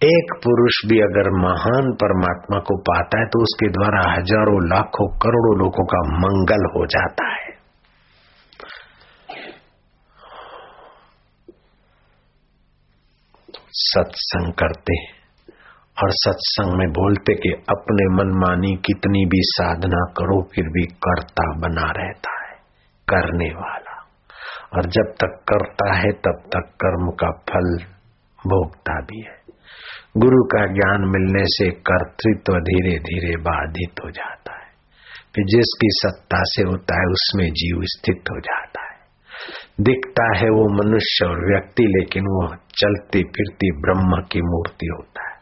एक पुरुष भी अगर महान परमात्मा को पाता है तो उसके द्वारा हज़ारों, लाखों, करोड़ों लोगों का मंगल हो जाता है। सत्संग करते और सत्संग में बोलते कि अपने मनमानी कितनी भी साधना करो, फिर भी कर्ता बना रहता है, करने वाला। और जब तक करता है, तब तक कर्म का फल भोगता भी है। गुरु का ज्ञान मिलने से कर्तृत्व धीरे धीरे बाधित हो जाता है। फिर जिसकी सत्ता से होता है, उसमें जीव स्थित हो जाता है। दिखता है वो मनुष्य और व्यक्ति, लेकिन वो चलती फिरती ब्रह्म की मूर्ति होता है।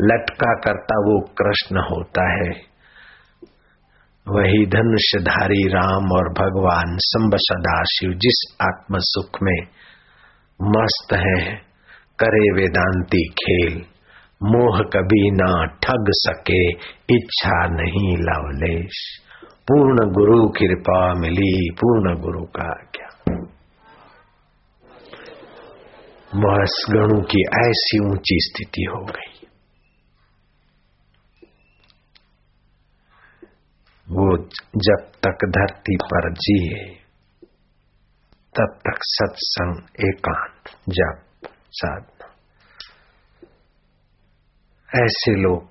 लटका करता वो कृष्ण होता है। वही धनुषधारी राम और भगवान संब सदाशिव, जिस आत्म सुख में मस्त है, करे वेदांती खेल। मोह कभी ना ठग सके, इच्छा नहीं लवलेश। पूर्ण गुरु कृपा मिली, पूर्ण गुरु का क्या बस गणु की ऐसी ऊँची स्थिति हो गई। वो जब तक धरती पर जिए, तब तक सत्संग एकांत जब साधना ऐसे लोग।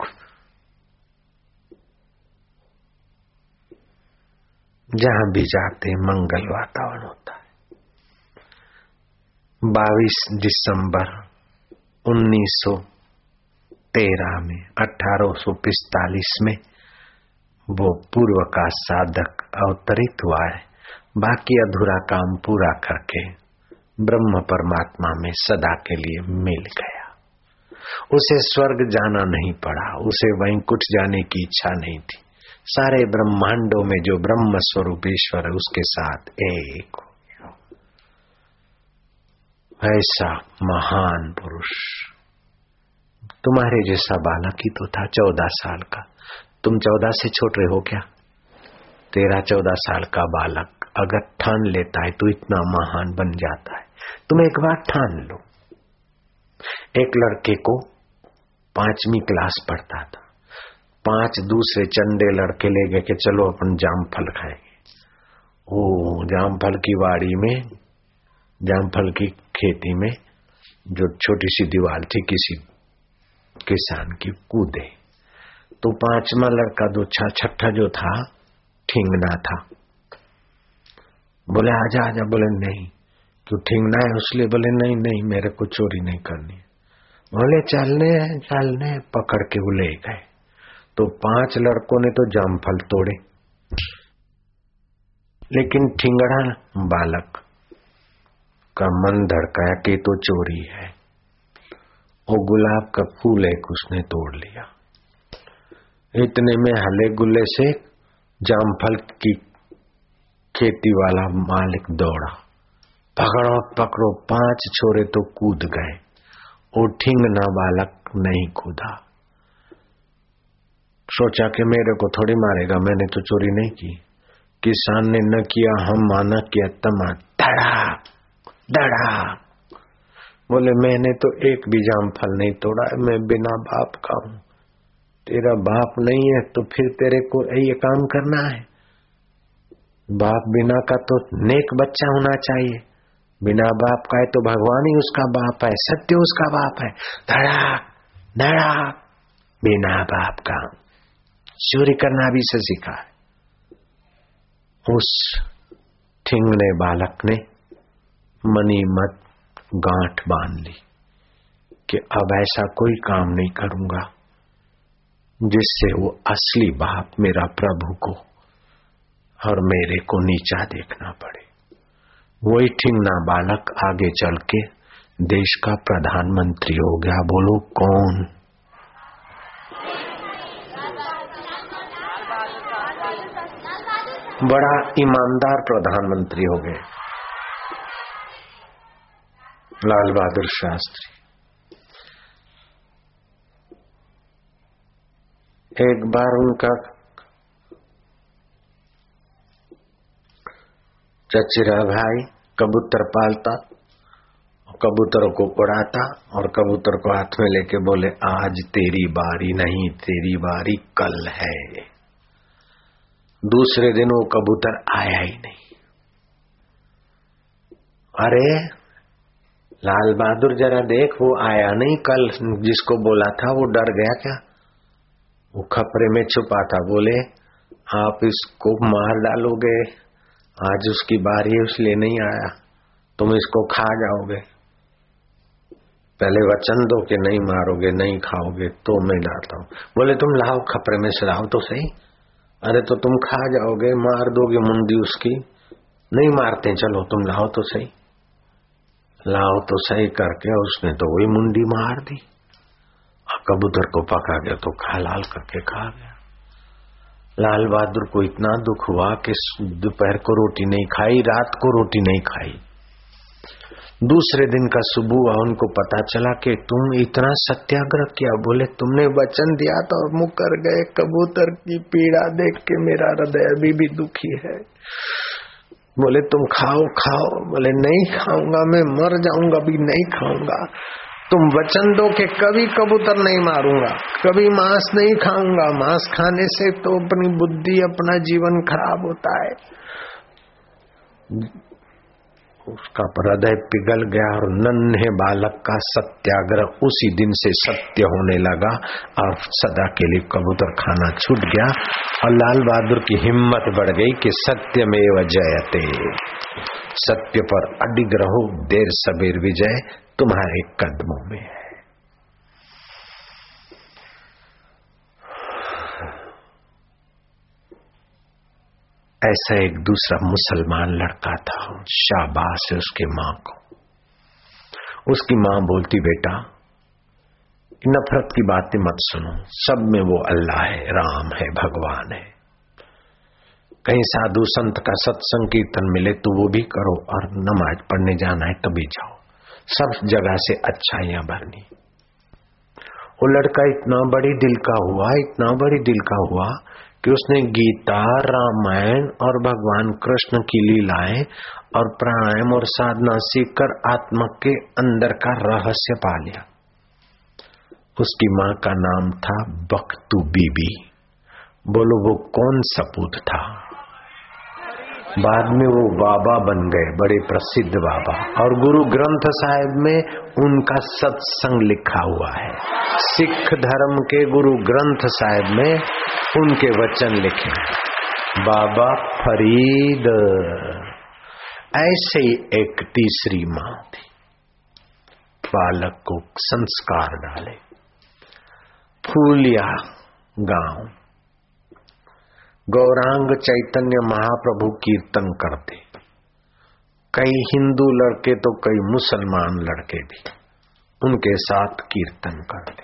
जहाँ भी जाते मंगल वातावरण होता है। बाईस दिसंबर 1913 में 1845 में वो पूर्व का साधक अवतरित हुआ है। बाकी अधूरा काम पूरा करके ब्रह्म परमात्मा में सदा के लिए मिल गया उसे स्वर्ग जाना नहीं पड़ा, उसे वैंकुट जाने की इच्छा नहीं थी। सारे ब्रह्मांडों में जो ब्रह्म स्वरूप ईश्वर है, उसके साथ एक हो ऐसा महान पुरुष। तुम्हारे जैसा बालक ही तो था चौदह साल का। तुम चौदह से छोटे हो क्या? तेरह चौदह साल का बालक अगर ठान लेता है तो इतना महान बन जाता है। तुम एक बार ठान लो। एक लड़के को पांचवी क्लास पढ़ता था। पाँच दूसरे चंडे लड़के ले गए कि चलो अपन जामफल खाएँगे। ओ जामफल की वाड़ी में जामफल की खेती में जो छोटी सी दीवार थी किसी किसान की कूदे। तो पांचवा लड़का दो छठा जो था, ठिंगना था। बोले, आजा आजा। बोले, नहीं। क्यों ठिंगना है, उसलिए बोले, नहीं नहीं, मेरे को चोरी नहीं करनी बोले, चलने चलने पकड़ के वो ले गए। तो पाँच लड़कों ने तो जामफल तोड़े। लेकिन ठिंगड़ा बालक का मन धड़काया कि तो चोरी है। वो गुलाब का फूल एक उसने तोड़ लिया। इतने में हले गुल्ले से जामफल की खेती वाला मालिक दौड़ा। पकड़ो पकड़ो। पाँच छोरे तो कूद गए। उठिंग न बालक नहीं कूदा। सोचा कि मेरे को थोड़ी मारेगा। मैंने तो चोरी नहीं की। किसान ने न किया, हम माना किया तमा। धड़ा धड़ा बोले, मैंने तो एक भी जाम फल नहीं तोड़ा मैं बिना बाप का हूँ तेरा बाप नहीं है तो फिर तेरे को ये काम करना है। बाप बिना का तो नेक बच्चा होना चाहिए। बिना बाप का है तो भगवान ही उसका बाप है, सत्य उसका बाप है। धड़ाक धड़ाक, बिना बाप का। चोरी करना भी से सीखा है। उस ठिंगने बालक ने मनी मत गांठ बाँध ली कि अब ऐसा कोई काम नहीं करूँगा जिससे वो असली बाप मेरा प्रभु को और मेरे को नीचा देखना पड़े। वही ठिंगना बालक आगे चल के देश का प्रधानमंत्री हो गया। बोलो, कौन? बड़ा ईमानदार प्रधानमंत्री हो गए। लाल बहादुर शास्त्री। एक बार उनका चचेरा भाई कबूतर पालता, कबूतरों को उड़ाता और कबूतर को हाथ में लेके बोले, आज तेरी बारी नहीं, तेरी बारी कल है। दूसरे दिन वो कबूतर आया ही नहीं। अरे, लाल बहादुर जरा देख, वो आया नहीं कल, जिसको बोला था वो डर गया क्या? वो खपरे में छुपा था, बोले, आप इसको मार डालोगे? आज उसकी बारी है इसलिए नहीं आया। तुम इसको खा जाओगे। पहले वचन दो कि नहीं मारोगे, नहीं खाओगे तो मैं डालता हूँ। बोले, तुम लाओ खपरे में से लाओ तो सही। अरे तो तुम खा जाओगे, मार दोगे मुंडी उसकी। नहीं मारते, चलो, तुम लाओ तो सही। लाओ तो सही करके उसने तो वही मुंडी मार दी। कबूतर को पका गया तो खा, लाल करके खा गया। लाल बहादुर को इतना दुख हुआ कि दोपहर को रोटी नहीं खाई, रात को रोटी नहीं खाई। दूसरे दिन का सुबह हुआ, उनको पता चला कि तुम इतना सत्याग्रह किया। बोले, तुमने वचन दिया था और मुकर गए, कबूतर की पीड़ा देख के मेरा हृदय अभी भी दुखी है। बोले, तुम खाओ खाओ। बोले, नहीं खाऊँगा, मैं मर जाऊँगा भी नहीं खाऊँगा। तुम वचन दो कि कभी कबूतर नहीं मारूँगा, कभी मांस नहीं खाऊँगा। मांस खाने से तो अपनी बुद्धि, अपना जीवन खराब होता है। उसका हृदय पिघल गया और नन्हे बालक का सत्याग्रह उसी दिन से सत्य होने लगा और सदा के लिए कबूतर खाना छूट गया और लाल बहादुर की हिम्मत बढ़ गई कि सत्य में जयते। सत्य पर अडिग रहो, देर सबेर विजय। तुम्हारे कदमों में है। ऐसा एक दूसरा मुसलमान लड़का था, शाबाश है उसके माँ को। उसकी माँ बोलती, बेटा नफरत की बातें मत सुनो। सब में वो अल्लाह है, राम है, भगवान है। कहीं साधु संत का सत्संग कीर्तन मिले तो वो भी करो और नमाज़ पढ़ने जाना है तभी जाओ। सब जगह से अच्छाइयाँ भरनी। वो लड़का इतना बड़ी दिल का हुआ, इतना बड़ी दिल का हुआ कि उसने गीता, रामायण और भगवान कृष्ण की लीलाएँ और प्राणायाम और साधना सीखकर आत्मा के अंदर का रहस्य पा लिया। उसकी माँ का नाम था बख्तू बीबी। बोलो, वो कौन सपूत था? बाद में वो बाबा बन गए, बड़े प्रसिद्ध बाबा। और गुरु ग्रंथ साहिब में उनका सत्संग लिखा हुआ है। सिख धर्म के गुरु ग्रंथ साहिब में उनके वचन लिखे बाबा फरीद, ऐसे ही एक तीसरी माँ थी। बालक को संस्कार डाले। फूलिया गाँव गौरांग चैतन्य महाप्रभु कीर्तन करते। कई हिंदू लड़के तो कई मुसलमान लड़के भी उनके साथ कीर्तन करते।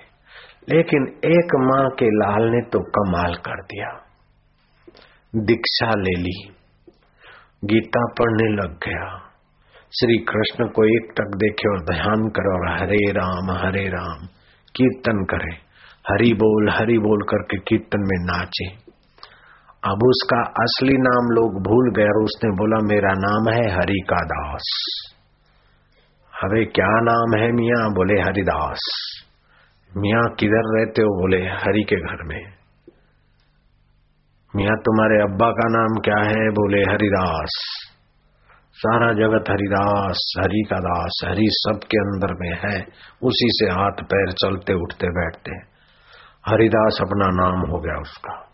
लेकिन एक माँ के लाल ने तो कमाल कर दिया। दीक्षा ले ली। गीता पढ़ने लग गया। श्री कृष्ण को एक तक देखे और ध्यान करो और हरे राम हरे राम, कीर्तन करे। हरि बोल हरि बोल करके कीर्तन में नाचे। अब उसका असली नाम लोग भूल गए और उसने बोला, मेरा नाम है हरि का दास अरे क्या नाम है मिया? बोले, हरिदास। मिया, किधर रहते हो? बोले, हरि के घर में। मिया, तुम्हारे अब्बा का नाम क्या है? बोले, हरिदास। सारा जगत हरिदास, हरि का दास, हरि सबके अंदर में है, उसी से हाथ पैर चलते उठते बैठते हरिदास अपना नाम हो गया उसका।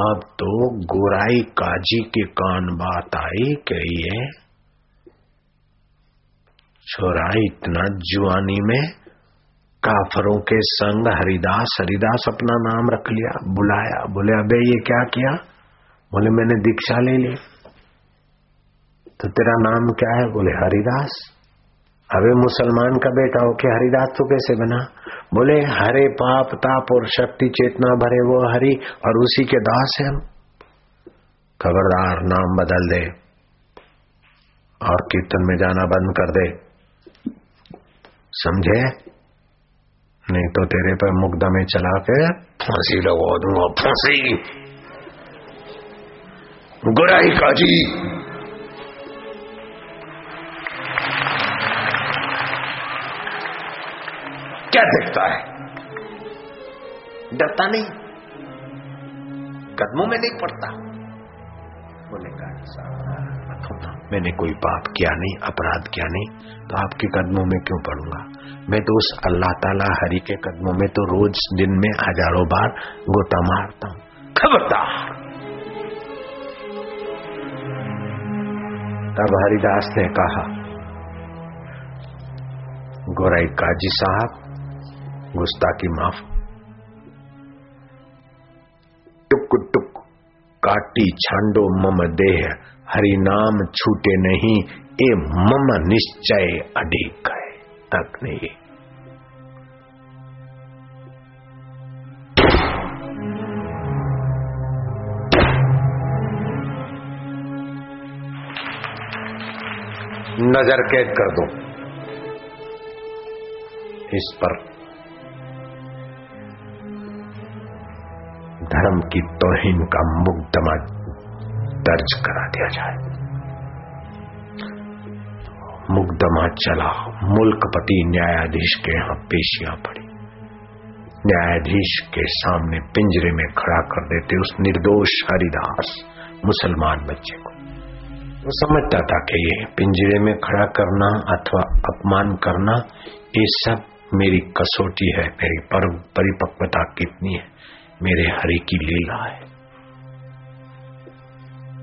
अब तो गोराई काजी के कान बात आई, कही ये छोरा इतना जुआनी में काफरों के संग हरिदास हरिदास अपना नाम रख लिया, बुलाया, बोले, अबे, ये क्या किया? बोले, मैंने दीक्षा ले ली। तो तेरा नाम क्या है? बोले, हरिदास। अबे मुसलमान का बेटा हो के हरिदास तो कैसे बना? बोले, हरे पाप, ताप और शक्ति चेतना भरे वो हरि और उसी के दास है हम। खबरदार, नाम बदल दे और कीर्तन में जाना बंद कर दे। समझे? नहीं तो तेरे पर मुग्ध में चला के फांसी लगवा दूँगा, फांसी। गुराई काजी। क्या देखता है? डरता नहीं। कदमों में नहीं पड़ता। बोले मैंने कोई पाप किया नहीं, अपराध किया नहीं तो आपके कदमों में क्यों पड़ूँगा? मैं तो उस अल्लाह ताला हरि के कदमों में तो रोज दिन में हज़ारों बार गोता मारता हूँ। खबरदार। तब हरिदास ने कहा, गोराई काजी साहब गुस्ताखी माफ़। टुक टुक काटी छांडो मम देह, हरि नाम छूटे नहीं, ए मम निश्चय अधिक है तक नहीं नज़र कैद कर दो। इस पर धर्म की तोहिन का मुकदमा दर्ज करा दिया जाए। मुकदमा चला। मुल्कपति न्यायाधीश के यहाँ पेशियाँ पड़ी। न्यायाधीश के सामने पिंजरे में खड़ा कर देते उस निर्दोष हरिदास, मुसलमान बच्चे को। वो समझता था कि ये पिंजरे में खड़ा करना अथवा अपमान करना, ये सब मेरी कसौटी है, मेरी परिपक्वता कितनी है? मेरे हरि की लीला है।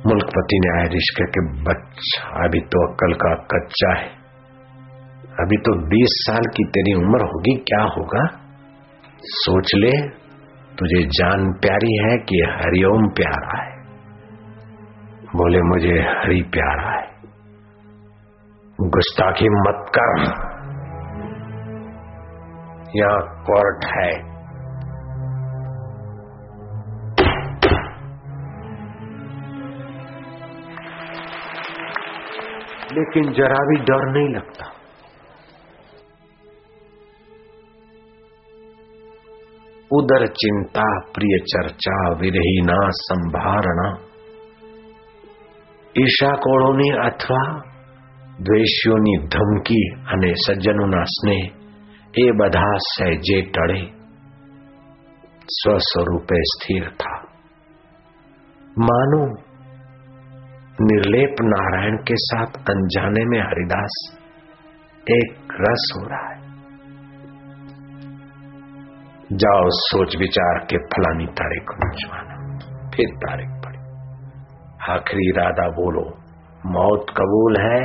मुल्कपति न्यायाधीश कह के बच्चा, अभी तो अक्कल का कच्चा है। अभी तो 20 साल की तेरी उम्र होगी, क्या होगा? सोच ले, तुझे जान प्यारी है कि हरिओम प्यारा है। बोले, मुझे हरी प्यारा है। गुस्ताखी मत कर। यहाँ कोर्ट है। लेकिन जरा भी डर नहीं लगता उदर चिंता प्रिय चर्चा विरहीना संभारणा ઈર્ષાકોળોની અથવા દ્વેષીઓની ધમકી અને સજ્જનોના સ્નેહ એ બધા સહેજે ટળે સ્વસ્વરૂપે સ્થિર था मानो निर्लेप नारायण के साथ अनजाने में हरिदास, एक रस हो रहा है। जाओ, सोच विचार के फलानी तारीख को फिर तारीख आखिरी इरादा बोलो, मौत कबूल है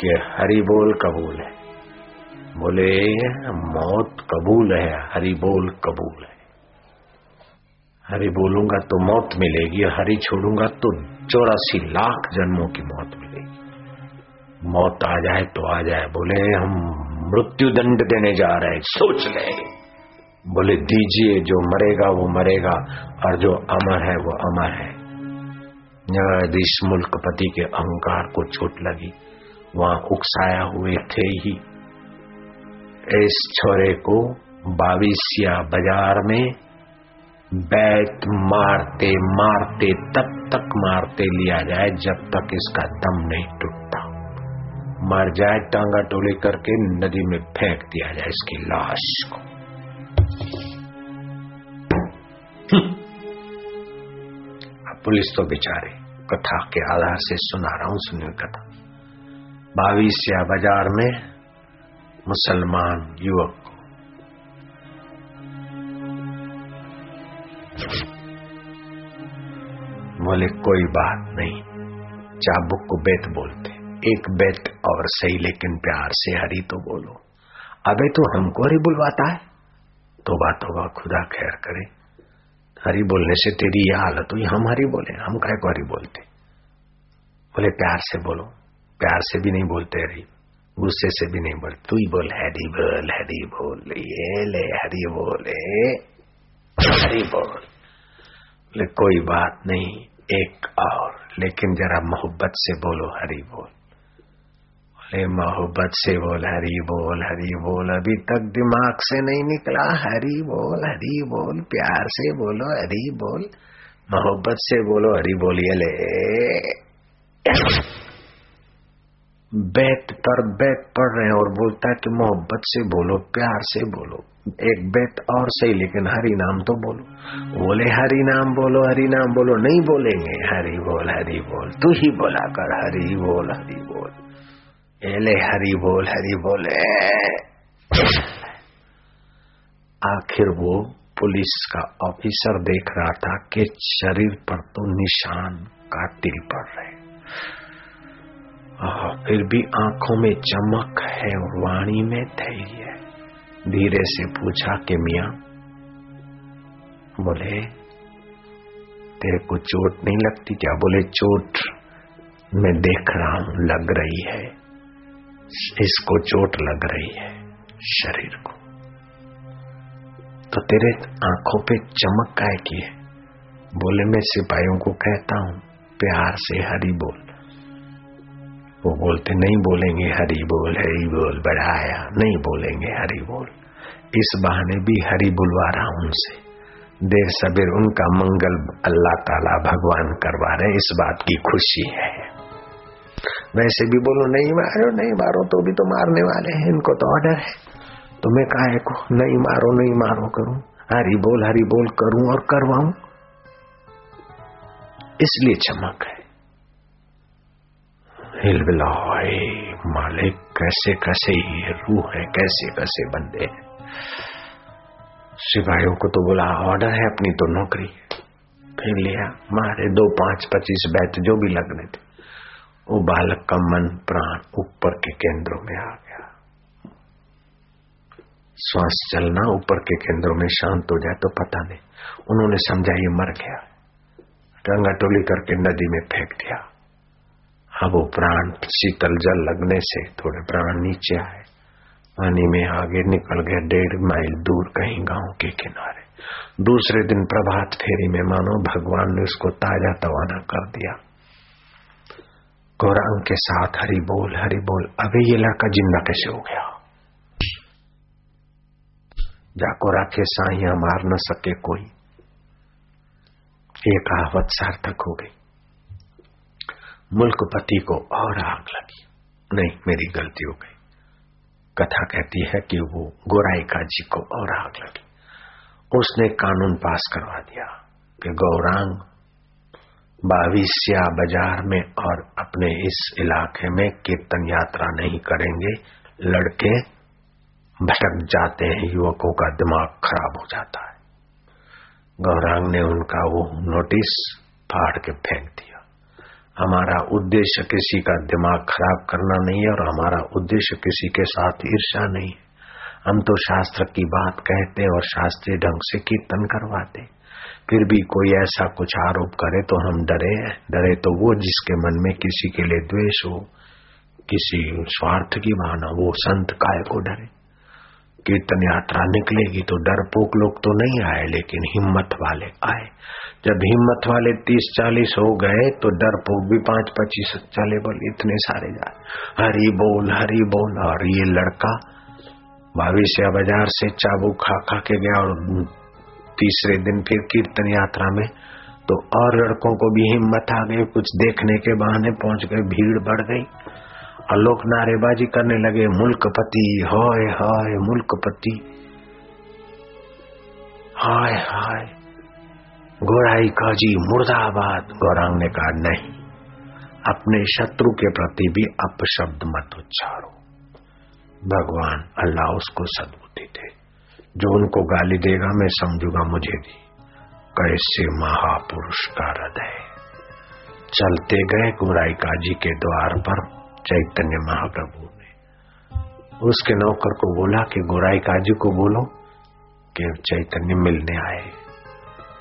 कि हरि बोल कबूल है? बोले, मौत कबूल है, हरि बोल कबूल है। हरि बोलूँगा तो मौत मिलेगी हरि छोड़ूँगा तो चौरासी लाख जन्मों की मौत मिलेगी मौत आ जाए तो आ जाए, बोले, हम मृत्यु दंड देने जा रहे हैं, सोच ले। बोले, दीजिए, जो मरेगा, वो मरेगा, और जो अमर है, वो अमर है। न्यायाधीश मुल्क पति के अहंकार को चोट लगी। वहाँ उकसाया हुए थे ही। इस छोरे को बाविसिया बाज़ार में बैत मारते मारते, तब तक मारते लिया जाए जब तक इसका दम नहीं टूटता। मर जाए टांगा टोली करके नदी में फेंक दिया जाए इसकी लाश को। पुलिस तो बेचारे कथा के आधार से सुना रहा हूँ, सुनिए कथा। बावीसिया बाज़ार में मुसलमान युवक बोले, कोई बात नहीं। चाबुक को बेत बोलते। एक बेत और सही, लेकिन प्यार से हरी तो बोलो। अबे तो हमको हरी बुलवाता है? तो बात होगा खुदा खैर करे। हरी बोलने से तेरी यह हालत हुई। हम हरी बोले, हम काय को हरी बोलते? बोले, प्यार से बोलो। प्यार से भी नहीं बोलते हरी, गुस्से से भी नहीं बोलते। तू ही बोल, हरी बोल हरी बोल, ये ले, हरी बोले, हरी बोल। बोले, कोई बात नहीं। एक और, लेकिन जरा मोहब्बत से बोलो, हरी बोल। बोले मोहब्बत से बोल, हरी बोल हरी बोल। अभी तक दिमाग से नहीं निकला, हरी बोल हरी बोल। प्यार से बोलो, हरी बोल। मोहब्बत से बोलो, हरी बोलिए ले। बैत पर बैत पढ़ रहे हैं और बोलता है कि मोहब्बत से बोलो, प्यार से बोलो। एक बैत और सही, लेकिन हरि नाम तो बोलो। बोले, हरि नाम बोलो, हरि नाम बोलो, नहीं बोलेंगे। हरि बोल हरि बोल, तू ही बोला कर, हरि बोल हरि बोल। एले, हरि बोल, हरि बोले आखिर वो पुलिस का ऑफिसर देख रहा था कि शरीर पर तो निशान का तिल पड़ रहे। फिर भी आँखों में चमक है और वाणी में धैर्य है। धीरे से पूछा कि मिया, बोले, तेरे को चोट नहीं लगती क्या? बोले, चोट मैं देख रहा हूँ, लग रही है। इसको चोट लग रही है शरीर को। तो तेरे आँखों पे चमक काय की है? बोले, मैं सिपाहियों को कहता हूँ, प्यार से हरी बोल। वो बोलते, नहीं बोलेंगे, हरी बोल हरी बोल, बढ़ाया, नहीं बोलेंगे, हरी बोल। इस बहाने भी हरी बुलवा रहा हूँ उनसे। देर सबेर उनका मंगल अल्लाह ताला भगवान करवा रहे, इस बात की खुशी है। वैसे भी बोलो, नहीं मारो नहीं मारो तो भी तो मारने वाले हैं, इनको तो ऑर्डर है। तो मैं काहे को नहीं मारो नहीं मारो करूँ, हरी बोल हरी बोल करूँ और करवाऊं। इसलिए चमक है। हिलबिलाए मालिक, कैसे कैसे ये रूह है, कैसे कैसे बंदे हैं। सिपाहियों को तो बोला ऑर्डर है अपनी तो नौकरी। फिर लिया, मारे दो पाँच पच्चीस बैच जो भी लगने थे। वो बालक का मन, प्राण ऊपर के केंद्रों में आ गया। श्वास चलना ऊपर के केंद्रों में शांत हो जाए तो पता नहीं, उन्होंने समझा ये मर गया। गंगा टोली करके नदी में फेंक दिया। अब वो प्राण शीतल जल लगने से थोड़े प्राण नीचे आए। पानी में आगे निकल गए डेढ़ माइल दूर कहीं गाँव के किनारे। दूसरे दिन प्रभात फेरी में मानो भगवान ने उसको ताज़ा तवाना कर दिया। गौरांग के साथ हरी बोल हरी बोल, अभी ये लड़का ज़िंदा कैसे हो गया? जाको राखे साइया मार न सके कोई। ये कहावत सार्थक हो गई। मुल्कपति को और आग लगी। नहीं, मेरी गलती हो गई। कथा कहती है कि वो गोराई काजी को और आग लगी। उसने कानून पास करवा दिया कि गौरांग बाविसिया बाज़ार में और अपने इस इलाके में कीर्तन यात्रा नहीं करेंगे। लड़के भटक जाते हैं, युवकों का दिमाग खराब हो जाता है। गौरांग ने उनका वो नोटिस फाड़ के फेंक दिया। हमारा उद्देश्य किसी का दिमाग खराब करना नहीं है और हमारा उद्देश्य किसी के साथ ईर्षा नहीं। है हम तो शास्त्र की बात कहते और शास्त्रीय ढंग से कीर्तन करवाते। फिर भी कोई ऐसा कुछ आरोप करे तो हम डरे डरे तो वो जिसके मन में किसी के लिए द्वेष हो, किसी स्वार्थ की भावना, वो संत काय को डरे। कीर्तन यात्रा निकलेगी तो डरपोक लोग तो नहीं आए, लेकिन हिम्मत वाले आए। जब हिम्मत वाले तीस चालीस हो गए तो डर डरपोक भी पाँच पच्चीस चले, बोल, इतने सारे जाए हरी बोल हरी बोल, और ये लड़का भाविष्य बाज़ार से चाबू खा खा के गया, और तीसरे दिन फिर कीर्तन यात्रा में तो और लड़कों को भी हिम्मत आ गई, कुछ देखने के बहाने पहुँच गए, भीड़ बढ़ गई, और लोग नारेबाजी करने लगे, मुल्कपति, हाय हाय, मुल्कपति, हाय हाय गोराई काजी मुर्दाबाद। गौरांग ने कहा, नहीं, अपने शत्रु के प्रति भी अपशब्द मत उच्चारो। भगवान अल्लाह उसको सदबुद्धि दे। जो उनको गाली देगा, मैं समझूँगा मुझे भी। कैसे महापुरुष का हृदय चलते गए गोराई काजी के द्वार पर चैतन्य महाप्रभु ने। उसके नौकर को बोला कि, गोराई काजी को बोलो कि चैतन्य मिलने आए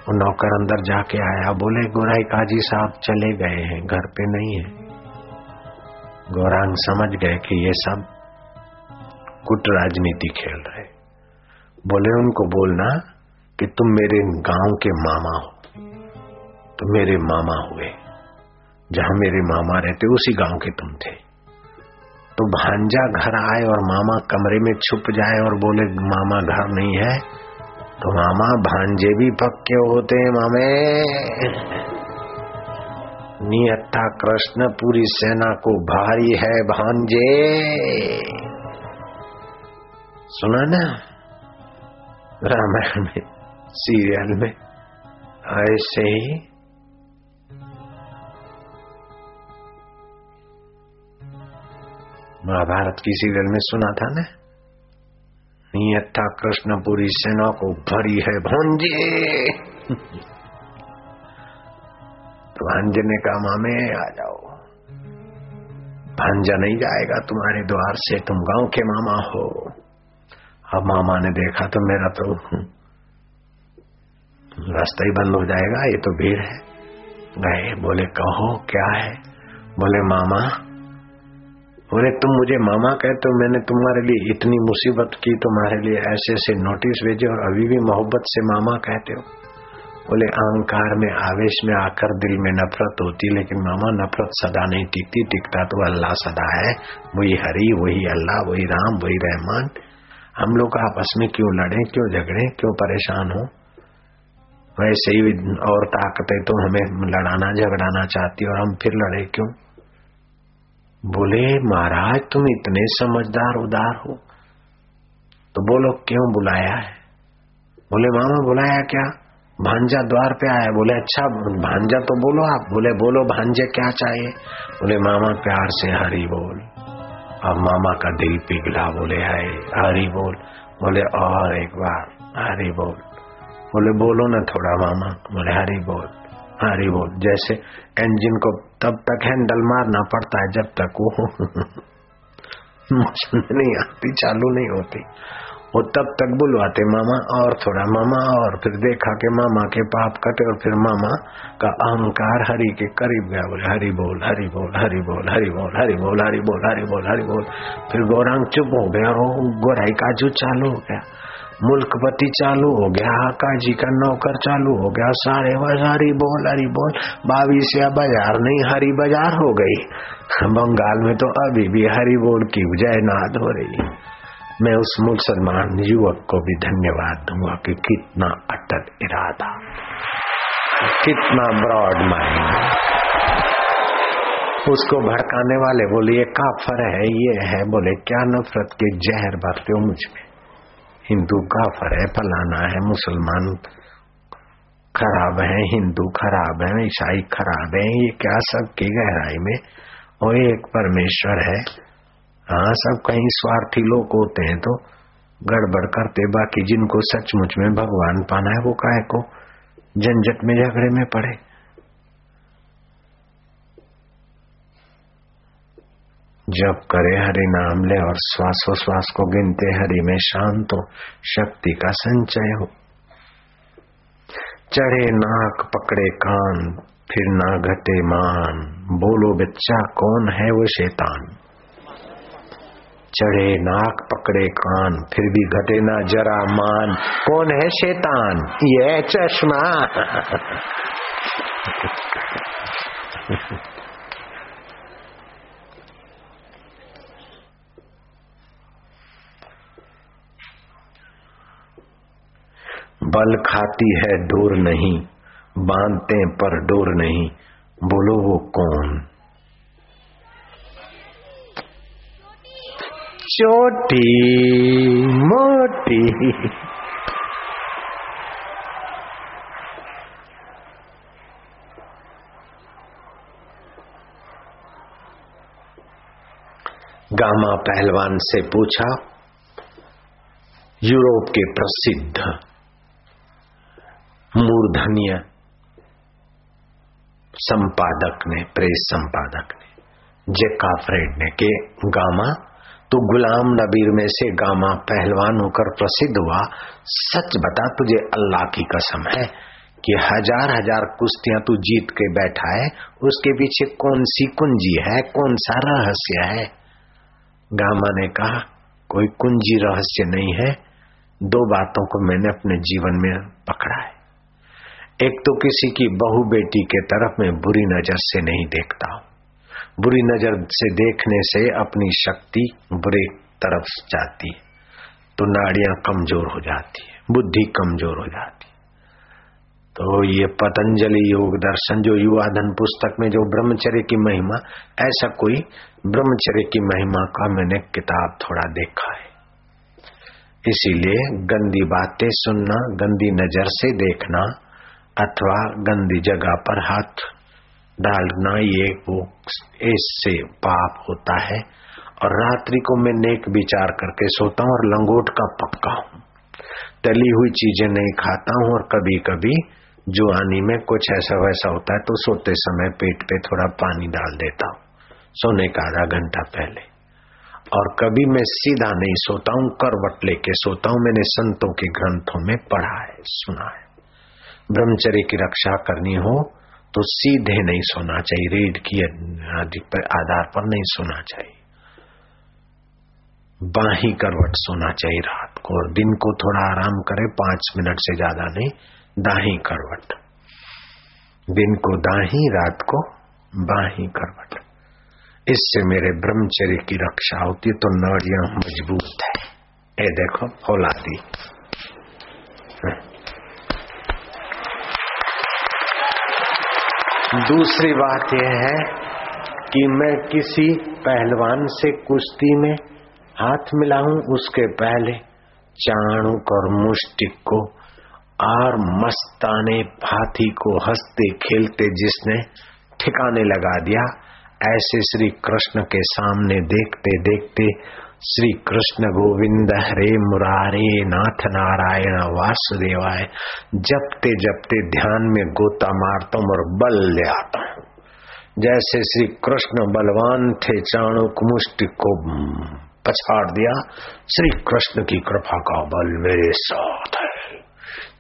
वो नौकर अंदर जाके आया, बोले, गोराई काजी साहब चले गए हैं, घर पे नहीं है। गौरांग समझ गए कि ये सब कुट राजनीति खेल रहे बोले, उनको बोलना कि तुम मेरे गाँव के मामा हो। तो मेरे मामा हुए। जहाँ मेरे मामा रहते, उसी गाँव के तुम थे। तो भांजा घर आए और मामा कमरे में छुप जाए और बोले, मामा घर नहीं है। तो मामा भांजे भी पक्के होते हैं मामे। नियत कृष्ण पूरी सेना को भारी है भांजे। सुना ना? रामायण में, सीरियल में, ऐसे ही। महाभारत की सीरियल में सुना था ना? नियत था कृष्णपुरी सेना को भरी है भंजे। तो भांजे ने कहा, मामे, आ जाओ। भांजा नहीं जाएगा तुम्हारे द्वार से, तुम गाँव के मामा हो। अब मामा ने देखा तो मेरा तो रास्ता ही बंद हो जाएगा, ये तो भीड़ है। गए, बोले, कहो, क्या है? बोले, मामा बोले, तुम मुझे मामा कहते हो मैंने तुम्हारे लिए इतनी मुसीबत की, तुम्हारे लिए ऐसे ऐसे नोटिस भेजे और अभी भी मोहब्बत से मामा कहते हो? बोले, अहंकार में, आवेश में आकर दिल में नफरत होती, लेकिन मामा नफरत सदा नहीं टिकती, टिकता तो अल्लाह सदा है। वही हरी, वही अल्लाह, वही राम, वही रहमान। हम लोग आपस में क्यों लड़े, क्यों झगड़े, क्यों परेशान हो? वैसे ही और ताकतें तो हमें लड़ाना, झगड़ाना चाहती और हम फिर लड़े क्यों? बोले, महाराज, तुम इतने समझदार, उदार हो। तो बोलो क्यों बुलाया है? बोले, मामा, बुलाया क्या? भांजा द्वार पे आया बोले अच्छा भांजा तो बोलो आप। बोले, बोलो, भांजे क्या चाहिए? बोले, मामा, प्यार से हरी बोल। अब मामा का दिल पिघला। बोले, हाय, हरी बोल। बोले, और एक बार, हरी बोल। बोले, बोलो ना थोड़ा, मामा। बोले, हरी बोल हरी बोल। जैसे इंजन को तब तक हैंडल मारना पड़ता है जब तक वो मोशन नहीं आती, चालू नहीं होती। वो तब तक बुलवाते, मामा और थोड़ा, मामा और, फिर देखा के मामा के पाप कटे और फिर मामा का अहंकार हरि के करीब गया, बोले, हरि बोल हरि बोल हरि बोल हरि बोल हरि बोल हरि बोल हरि बोल हरि बोल। फिर गौरांग चुप हो गया और गोराई काजू चालू हो गया। मुल्कपति चालू हो गया आका जी का नौकर चालू हो गया, सारे हरी बोल हरी बोल बावीसिया बाज़ार नहीं, हरी बाज़ार हो गई। बंगाल में तो अभी भी हरी बोल की जयनाद हो रही। मैं उस मुसलमान युवक को भी धन्यवाद दूँगा कि कितना अटल इरादा, कितना ब्रॉड माइंड उसको भड़काने वाले बोले, ये काफर है, ये है। बोले, क्या नफरत के जहर भरते हो मुझमें? हिंदू काफर है, फलाना है, मुसलमान खराब है, हिंदू खराब है, ईसाई खराब है, ये क्या सब की गहराई में? और एक परमेश्वर है। हाँ सब कहीं स्वार्थी लोग होते हैं तो गड़बड़ करते बाकी जिनको सचमुच में भगवान पाना है, वो काय को? झंझट में झगड़े में पड़े। जब करे हरि नाम ले और श्वासोश्वास को गिनते हरि में शांत हो, शक्ति का संचय हो। चढ़े नाक, पकड़े कान, फिर ना घटे मान, बोलो बच्चा कौन है वो शैतान? चढ़े नाक, पकड़े कान, फिर भी घटे ना जरा मान, कौन है शैतान? ये चश्मा। बल खाती है डोर नहीं, बांधते पर डोर नहीं, बोलो वो कौन? छोटी मोटी। गामा पहलवान से पूछा, यूरोप के प्रसिद्ध मूर्धन्य संपादक ने, प्रेस संपादक ने जेका फ्रेड ने के गामा तो गुलाम नबीर में से गामा पहलवान होकर प्रसिद्ध हुआ। सच बता, तुझे अल्लाह की कसम है कि हज़ार हज़ार कुश्तियाँ तू जीत के बैठा है। उसके पीछे कौन सी कुंजी है, कौन सा रहस्य है? गामा ने कहा, कोई कुंजी रहस्य नहीं है। दो बातों को मैंने अपने जीवन में पकड़ा है। एक तो किसी की बहु बेटी के तरफ़ में बुरी नज़र से नहीं देखता। बुरी नज़र से देखने से अपनी शक्ति बुरे तरफ़ जाती। तो नाड़ियाँ कमज़ोर हो जाती है बुद्धि कमज़ोर हो जाती। तो ये पतंजलि योग दर्शन, जो युवा धन पुस्तक में, जो ब्रह्मचर्य की महिमा, ऐसा कोई ब्रह्मचर्य की महिमा का मैंने किताब थोड़ा देखा है। इसीलिए गंदी बातें सुनना, गंदी नज़र से देखना अथवा गंदी जगह पर हाथ डालना ये वो इससे पाप होता है। और रात्रि को मैं नेक विचार करके सोता हूँ और लंगोट का पक्का हूँ। तली हुई चीज़ें नहीं खाता हूँ और कभी कभी जुआनी में कुछ ऐसा वैसा होता है तो सोते समय पेट पे थोड़ा पानी डाल देता हूँ, सोने का आधा घंटा पहले। और कभी मैं सीधा नहीं सोता हूँ, करवट लेके सोता हूँ, मैंने संतों के ग्रंथों में पढ़ा है, सुना है। ब्रह्मचर्य की रक्षा करनी हो तो सीधे नहीं सोना चाहिए। रीढ़ की आधार पर नहीं सोना चाहिए। बाही करवट सोना चाहिए रात को और दिन को थोड़ा आराम करे, पाँच मिनट से ज़्यादा नहीं, दाही करवट। दिन को दाही, रात को बाही करवट। इससे मेरे ब्रह्मचर्य की रक्षा होती तो नड़िया मज़बूत है। ये देखो, फौलादी। दूसरी बात यह है कि मैं किसी पहलवान से कुश्ती में हाथ मिलाऊं, उसके पहले चाणुक और मुष्टिक को और मस्ताने हाथी को हँसते खेलते जिसने ठिकाने लगा दिया, ऐसे श्री कृष्ण के सामने देखते देखते श्री कृष्ण गोविंद हरे मुरारे नाथ नारायण, वासुदेवाय, जपते जपते ध्यान में गोता मारता हूँ और बल ले आता हूँ। जैसे श्री कृष्ण बलवान थे, चाणुक मुष्टि को पछाड़ दिया। श्री कृष्ण की कृपा का बल मेरे साथ है।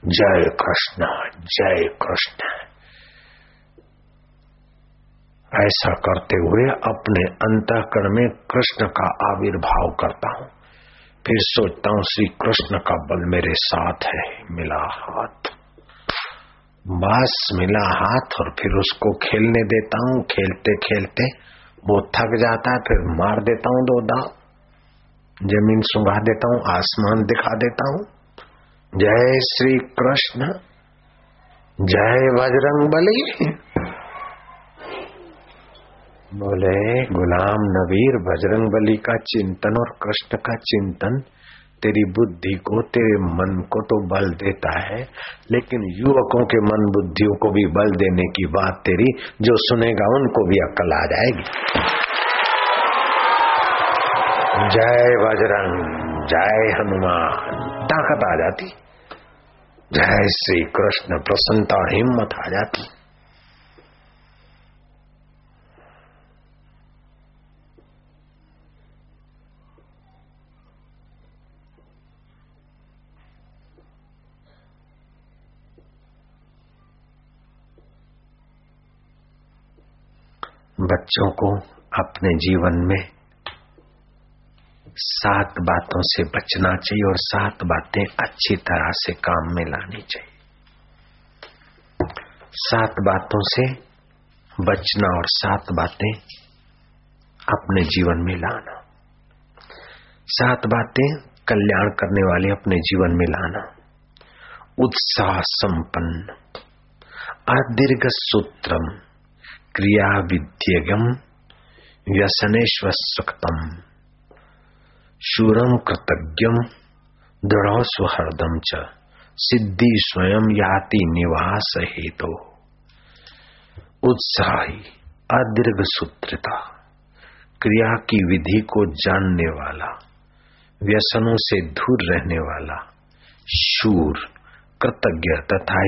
जय कृष्ण जय कृष्ण। ऐसा करते हुए अपने अंतकरण में कृष्ण का आविर्भाव करता हूँ। फिर सोचता हूँ, श्री कृष्ण का बल मेरे साथ है, मिला हाथ। बस मिला हाथ और फिर उसको खेलने देता हूँ। खेलते खेलते वो थक जाता है, फिर मार देता हूँ दो दाव। ज़मीन सुंघा देता हूँ, आसमान दिखा देता हूँ। जय श्री कृष्ण, जय बजरंग बली बोले, गुलाम नबीर, बजरंग बली का चिंतन और कृष्ण का चिंतन, तेरी बुद्धि को, तेरे मन को तो बल देता है, लेकिन युवकों के मन बुद्धियों को भी बल देने की बात तेरी, जो सुनेगा उनको भी अकल आ जाएगी। जय बजरंग, जय हनुमान। ताकत आ जाती। जय श्री कृष्ण प्रसन्नता हिम्मत आ जाती। बच्चों को अपने जीवन में सात बातों से बचना चाहिए और सात बातें अच्छी तरह से काम में लानी चाहिए। सात बातों से बचना और सात बातें अपने जीवन में लाना। सात बातें कल्याण करने वाले अपने जीवन में लाना। उत्साह संपन्न, अदीर्घ सूत्रम क्रिया विद्यगम व्यसनेश्व सुखतम शूरम कृतज्ञम दृढ़ स्वहृदम च, सिद्धि स्वयं याति निवास हेतु उत्साही अदीर्घ सूत्रता क्रिया की विधि को जानने वाला, व्यसनों से दूर रहने वाला, शूर, कृतज्ञ तथा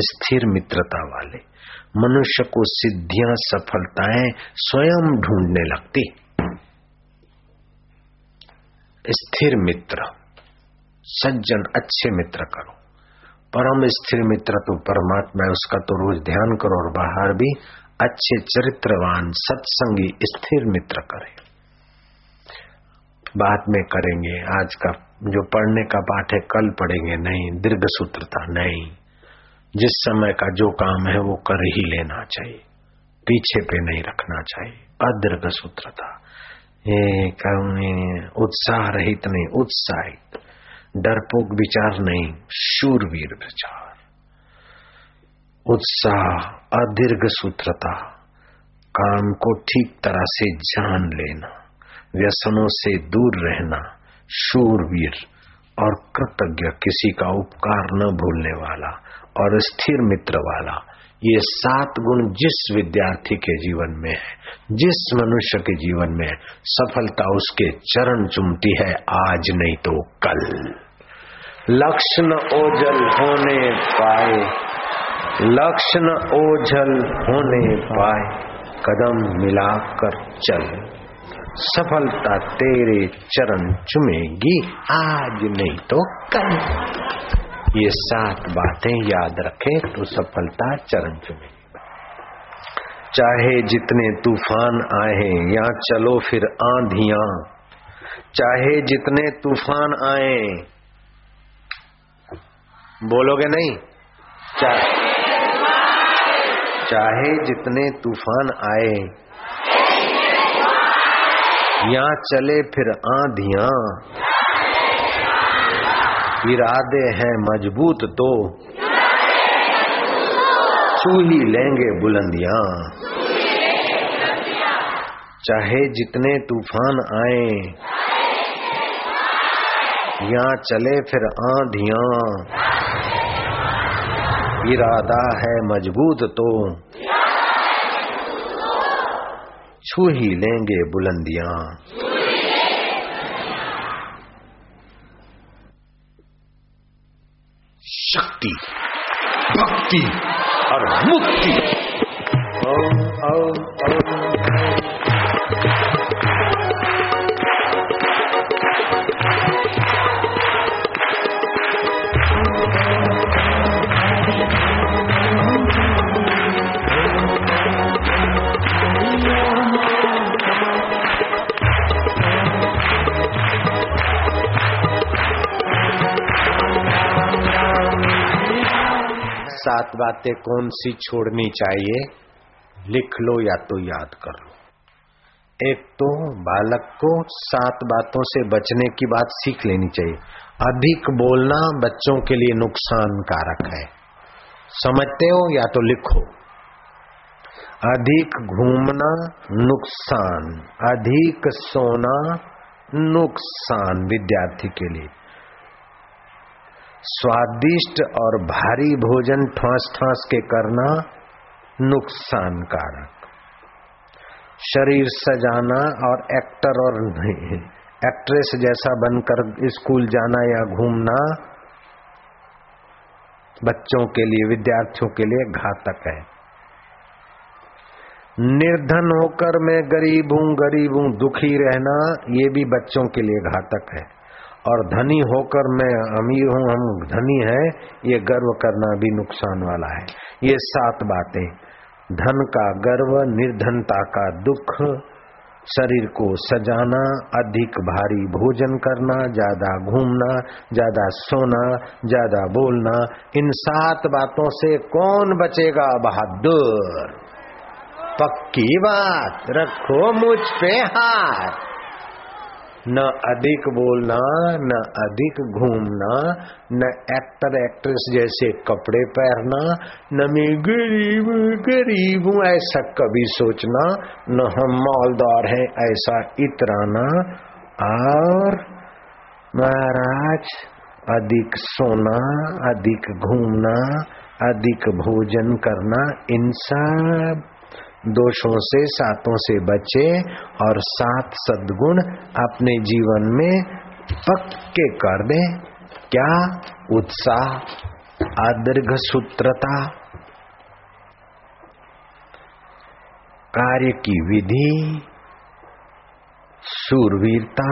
स्थिर मित्रता वाले। मनुष्य को सिद्धियाँ, सफलताएँ स्वयं ढूँढने लगती। स्थिर मित्र, सज्जन, अच्छे मित्र करो। परम स्थिर मित्र तो परमात्मा है, उसका तो रोज ध्यान करो और बाहर भी अच्छे चरित्रवान, सत्संगी, स्थिर मित्र करे। बाद में करेंगे, आज का जो पढ़ने का पाठ है, कल पढ़ेंगे, नहीं दीर्घ सूत्रता नहीं। जिस समय का जो काम है वो कर ही लेना चाहिए। पीछे पे नहीं रखना चाहिए। अदीर्घ सूत्रता उत्साह रहित नहीं, उत्साहित। डरपोक विचार नहीं, शूरवीर विचार। उत्साह, अदीर्घ सूत्रता। काम को ठीक तरह से जान लेना, व्यसनों से दूर रहना, शूरवीर और कृतज्ञ किसी का उपकार न भूलने वाला। और स्थिर मित्र वाला। ये सात गुण जिस विद्यार्थी के जीवन में है, जिस मनुष्य के जीवन में सफलता उसके चरण चुमती है, आज नहीं तो कल। लक्षण ओझल होने पाए, लक्षण ओझल होने पाए, कदम मिलाकर चल। सफलता तेरे चरण चुमेगी, आज नहीं तो कल। ये सात बातें याद रखें तो सफलता चरण चुमेगी चाहे जितने तूफ़ान आए या चलो फिर आंधिया चाहे जितने तूफ़ान आए बोलोगे नहीं? चा, चाहे जितने तूफ़ान आए या चले फिर आंधिया इरादे हैं मज़बूत तो। छू ही लेंगे बुलंदियाँ। चाहे जितने तूफ़ान आए, यहाँ चले फिर आंधिया। इरादा है मज़बूत तो। छू ही लेंगे बुलंदियाँ। शक्ति भक्ति और मुक्ति। ओम ओम ओम। बातें कौन सी छोड़नी चाहिए, लिख लो या तो याद कर लो। एक तो बालक को सात बातों से बचने की बात सीख लेनी चाहिए। अधिक बोलना बच्चों के लिए नुकसान कारक है। समझते हो या तो लिखो। अधिक घूमना नुकसान, अधिक सोना नुकसान विद्यार्थी के लिए। स्वादिष्ट और भारी भोजन ठोस ठोस के करना नुकसान कारक शरीर सजाना और एक्टर और एक्ट्रेस जैसा बनकर स्कूल जाना या घूमना बच्चों के लिए, विद्यार्थियों के लिए घातक है। निर्धन होकर मैं गरीब हूँ गरीब हूँ, दुखी रहना, ये भी बच्चों के लिए घातक है। और धनी होकर मैं अमीर हूँ, हम धनी है, ये गर्व करना भी नुकसान वाला है। ये सात बातें। धन का गर्व, निर्धनता का दुख, शरीर को सजाना, अधिक भारी भोजन करना, ज़्यादा घूमना, ज़्यादा सोना, ज़्यादा बोलना, इन सात बातों से कौन बचेगा बहादुर? पक्की बात, रखो मुझ पे हाथ। न अधिक बोलना, न अधिक घूमना, न एक्टर एक्ट्रेस जैसे कपड़े पहनना, न मैं गरीब गरीब हूँ ऐसा कभी सोचना, न हम मालदार हैं ऐसा इतराना। और महाराज, अधिक सोना, अधिक घूमना, अधिक भोजन करना, इन सब दोषों से, सातों से बचे और सात सद्गुण अपने जीवन में पक्के कर दे। क्या उत्साह आदर्घ सूत्रता कार्य की विधि सूरवीरता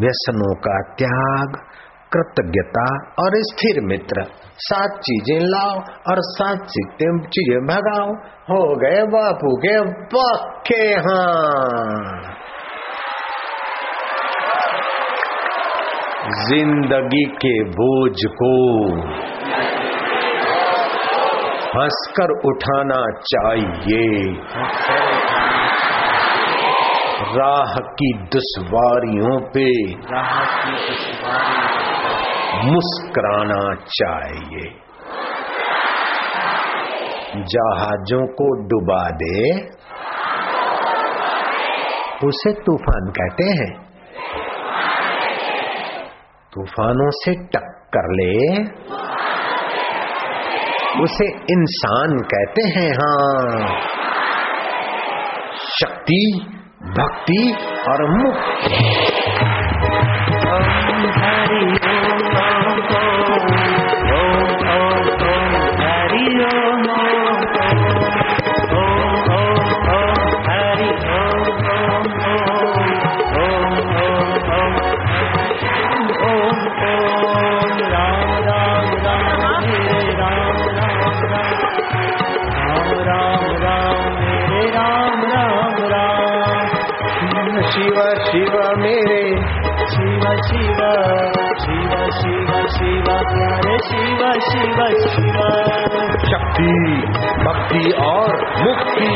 व्यसनों का त्याग कृतज्ञता और स्थिर मित्र। सात चीज़ें लाओ और सात सीखते चीज़ें भगाओ। हो गए बापू के पक्के हाँ ज़िंदगी के बोझ को हंसकर उठाना चाहिए। राह की दुश्वारियों पे राह की दुश्वारियों मुस्कुराना चाहिए। जहाजों को डुबा दे। उसे तूफ़ान कहते हैं। तूफानों से टक्कर ले। उसे इंसान कहते हैं हाँ। शक्ति, भक्ति और मुक्ति। शिव शिव शक्ति भक्ति और मुक्ति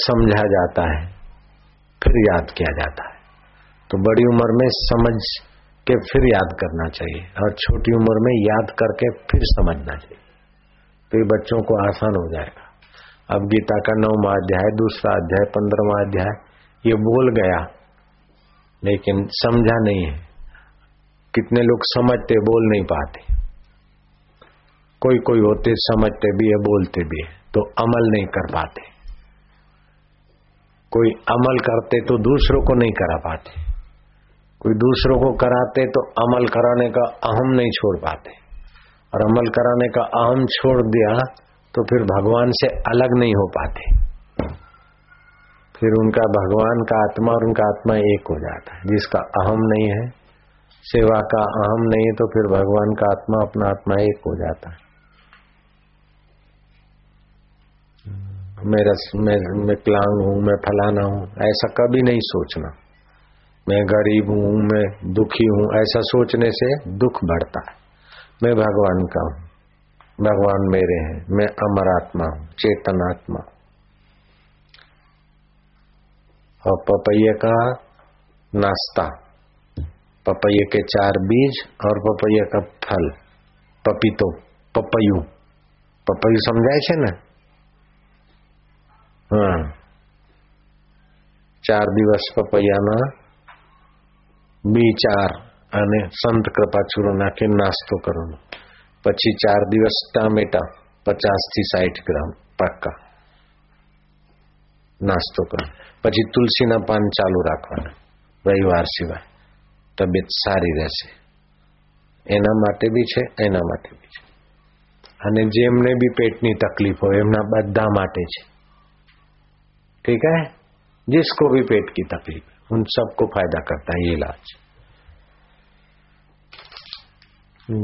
समझा जाता है, फिर याद किया जाता है। तो बड़ी उम्र में समझ के फिर याद करना चाहिए और छोटी उम्र में याद करके फिर समझना चाहिए। तो ये बच्चों को आसान हो जाएगा। अब गीता का नौवा अध्याय, दूसरा अध्याय, पंद्रहवा अध्याय, ये बोल गया, लेकिन समझा नहीं है। कितने लोग समझते, बोल नहीं पाते। कोई कोई होते, समझते भी है, बोलते भी है तो अमल नहीं कर पाते। कोई अमल करते तो दूसरों को नहीं करा पाते। कोई दूसरों को कराते तो अमल कराने का अहम नहीं छोड़ पाते। और अमल कराने का अहम छोड़ दिया तो फिर भगवान से अलग नहीं हो पाते। फिर उनका भगवान का आत्मा और उनका आत्मा एक हो जाता है, जिसका अहम नहीं है, सेवा का अहम नहीं है तो फिर भगवान का आत्मा, अपना आत्मा एक हो जाता है। मेरा मैं विकलांग हूँ, मैं फलाना हूँ, ऐसा कभी नहीं सोचना। मैं गरीब हूँ, मैं दुखी हूँ, ऐसा सोचने से दुख बढ़ता है। मैं भगवान का हूँ, भगवान मेरे हैं, मैं अमर आत्मा हूँ, चेतन आत्मा और पपैये का नाश्ता, पपैये के चार बीज और पपैये का फल, पपीतो, पपैयू। पपयू समझाए છે ને હા. ચાર દિવસ પપૈયાના બી ચાર અને સંત કૃપાચૂરો નાખી નાસ્તો કરવાનો. પછી ચાર દિવસ ટામેટા પચાસથી સાઠ ગ્રામ પાક્કા નાસ્તો કરો પછી તુલસીના પાન ચાલુ રાખવાના, રવિવાર સિવાય. તબિયત સારી રહેશે. એના માટે બી છે, એના માટે બી છે. અને જેમને બી પેટની તકલીફ હોય, એમના બધા માટે છે. ठीक है? जिसको भी पेट की तकलीफ़ उन सबको फ़ायदा करता है ये इलाज।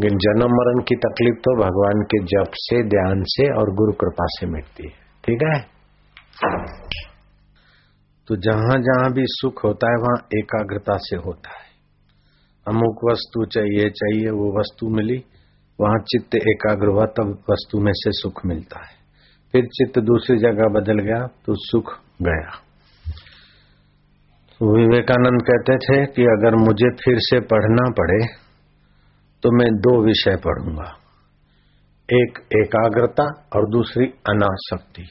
जन्म मरण की तकलीफ़ तो भगवान के जप से, ध्यान से और गुरु कृपा से मिटती है। ठीक है? तो जहाँ जहाँ भी सुख होता है, वहाँ एकाग्रता से होता है। अमुक वस्तु चाहिए चाहिए, वो वस्तु मिली, वहाँ चित्त एकाग्र हुआ, तब वस्तु में से सुख मिलता है। फिर चित्त दूसरी जगह बदल गया तो सुख गया। तो विवेकानंद कहते थे कि अगर मुझे फिर से पढ़ना पड़े तो मैं दो विषय पढ़ूँगा। एक एकाग्रता और दूसरी अनासक्ति।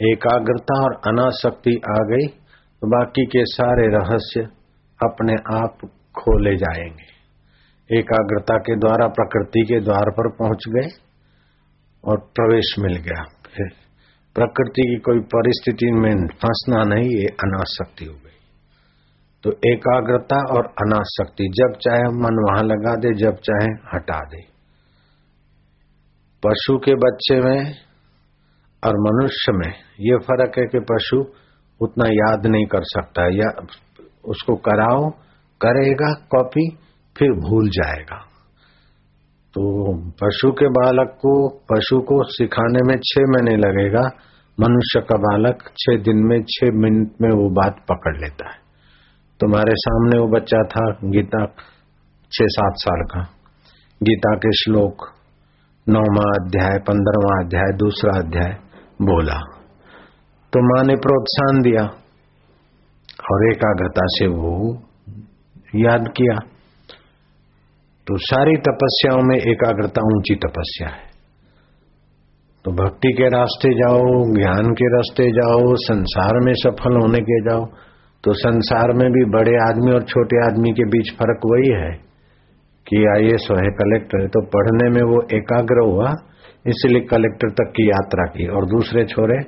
एकाग्रता और अनासक्ति आ गई तो बाकी के सारे रहस्य अपने आप खोले जाएँगे। एकाग्रता के द्वारा, प्रकृति के द्वार पर पहुँच गए और प्रवेश मिल गया। फिर प्रकृति की कोई परिस्थिति में फंसना नहीं, ये अनासक्ति हो गई। तो एकाग्रता और अनासक्ति, जब चाहे मन वहाँ लगा दे, जब चाहे हटा दे। पशु के बच्चे में और मनुष्य में, ये फ़र्क है कि पशु उतना याद नहीं कर सकता, या उसको कराओ, करेगा, कॉपी, फिर भूल जाएगा। तो पशु के बालक को, पशु को सिखाने में छह महीने लगेगा। मनुष्य का बालक छह दिन में, छह मिनट में वो बात पकड़ लेता है। तुम्हारे सामने वो बच्चा था, गीता छह सात साल का। गीता के श्लोक, नौवा अध्याय पंद्रवा अध्याय, दूसरा अध्याय बोला। तो माँ ने प्रोत्साहन दिया और एकाग्रता से वो याद किया। तो सारी तपस्याओं में एकाग्रता ऊँची तपस्या है। तो भक्ति के रास्ते जाओ, ज्ञान के रास्ते जाओ, संसार में सफल होने के जाओ तो संसार में भी बड़े आदमी और छोटे आदमी के बीच फ़र्क वही है कि आइए सो है कलेक्टर। तो पढ़ने में वो एकाग्र हुआ, इसलिए कलेक्टर तक की यात्रा की और दूसरे छोरे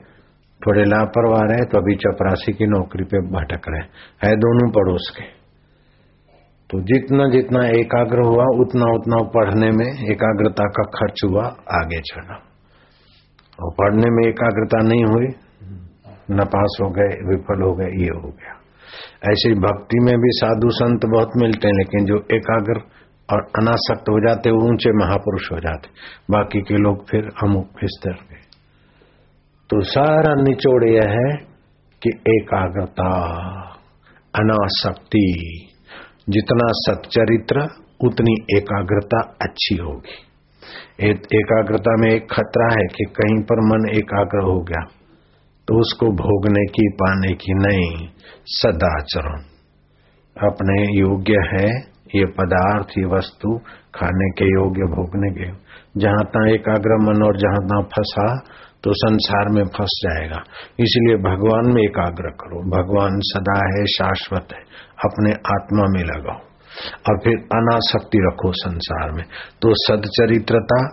थोड़े लापरवाह रहे तो अभी चपरासी की नौकरी पे भटक रहे। है दोनों पड़ोस के। तो जितना जितना एकाग्र हुआ, उतना उतना पढ़ने में एकाग्रता का खर्च हुआ, आगे चढ़ा। और पढ़ने में एकाग्रता नहीं हुई, नपास हो गए, विफल हो गए, ये हो गया। ऐसी भक्ति में भी साधु संत बहुत मिलते हैं, लेकिन जो एकाग्र और अनासक्त हो जाते वो ऊँचे महापुरुष हो जाते बाकी के लोग फिर अमुक स्तर के तो सारा निचोड़ यह है कि एकाग्रता, अनासक्ति जितना सच्चरित्र, उतनी एकाग्रता अच्छी होगी। एकाग्रता में एक खतरा है कि कहीं पर मन एकाग्र हो गया तो उसको भोगने की, पाने की नहीं, सदाचरण। अपने योग्य है ये पदार्थ, ये वस्तु, खाने के योग्य, भोगने के जहाँ तक एकाग्र मन और जहाँ तक फंसा तो संसार में फंस जाएगा। इसलिए भगवान में एकाग्र करो। भगवान सदा है, शाश्वत है। अपने आत्मा में लगाओ। और फिर अनासक्ति रखो संसार में। तो सदचरित्रता,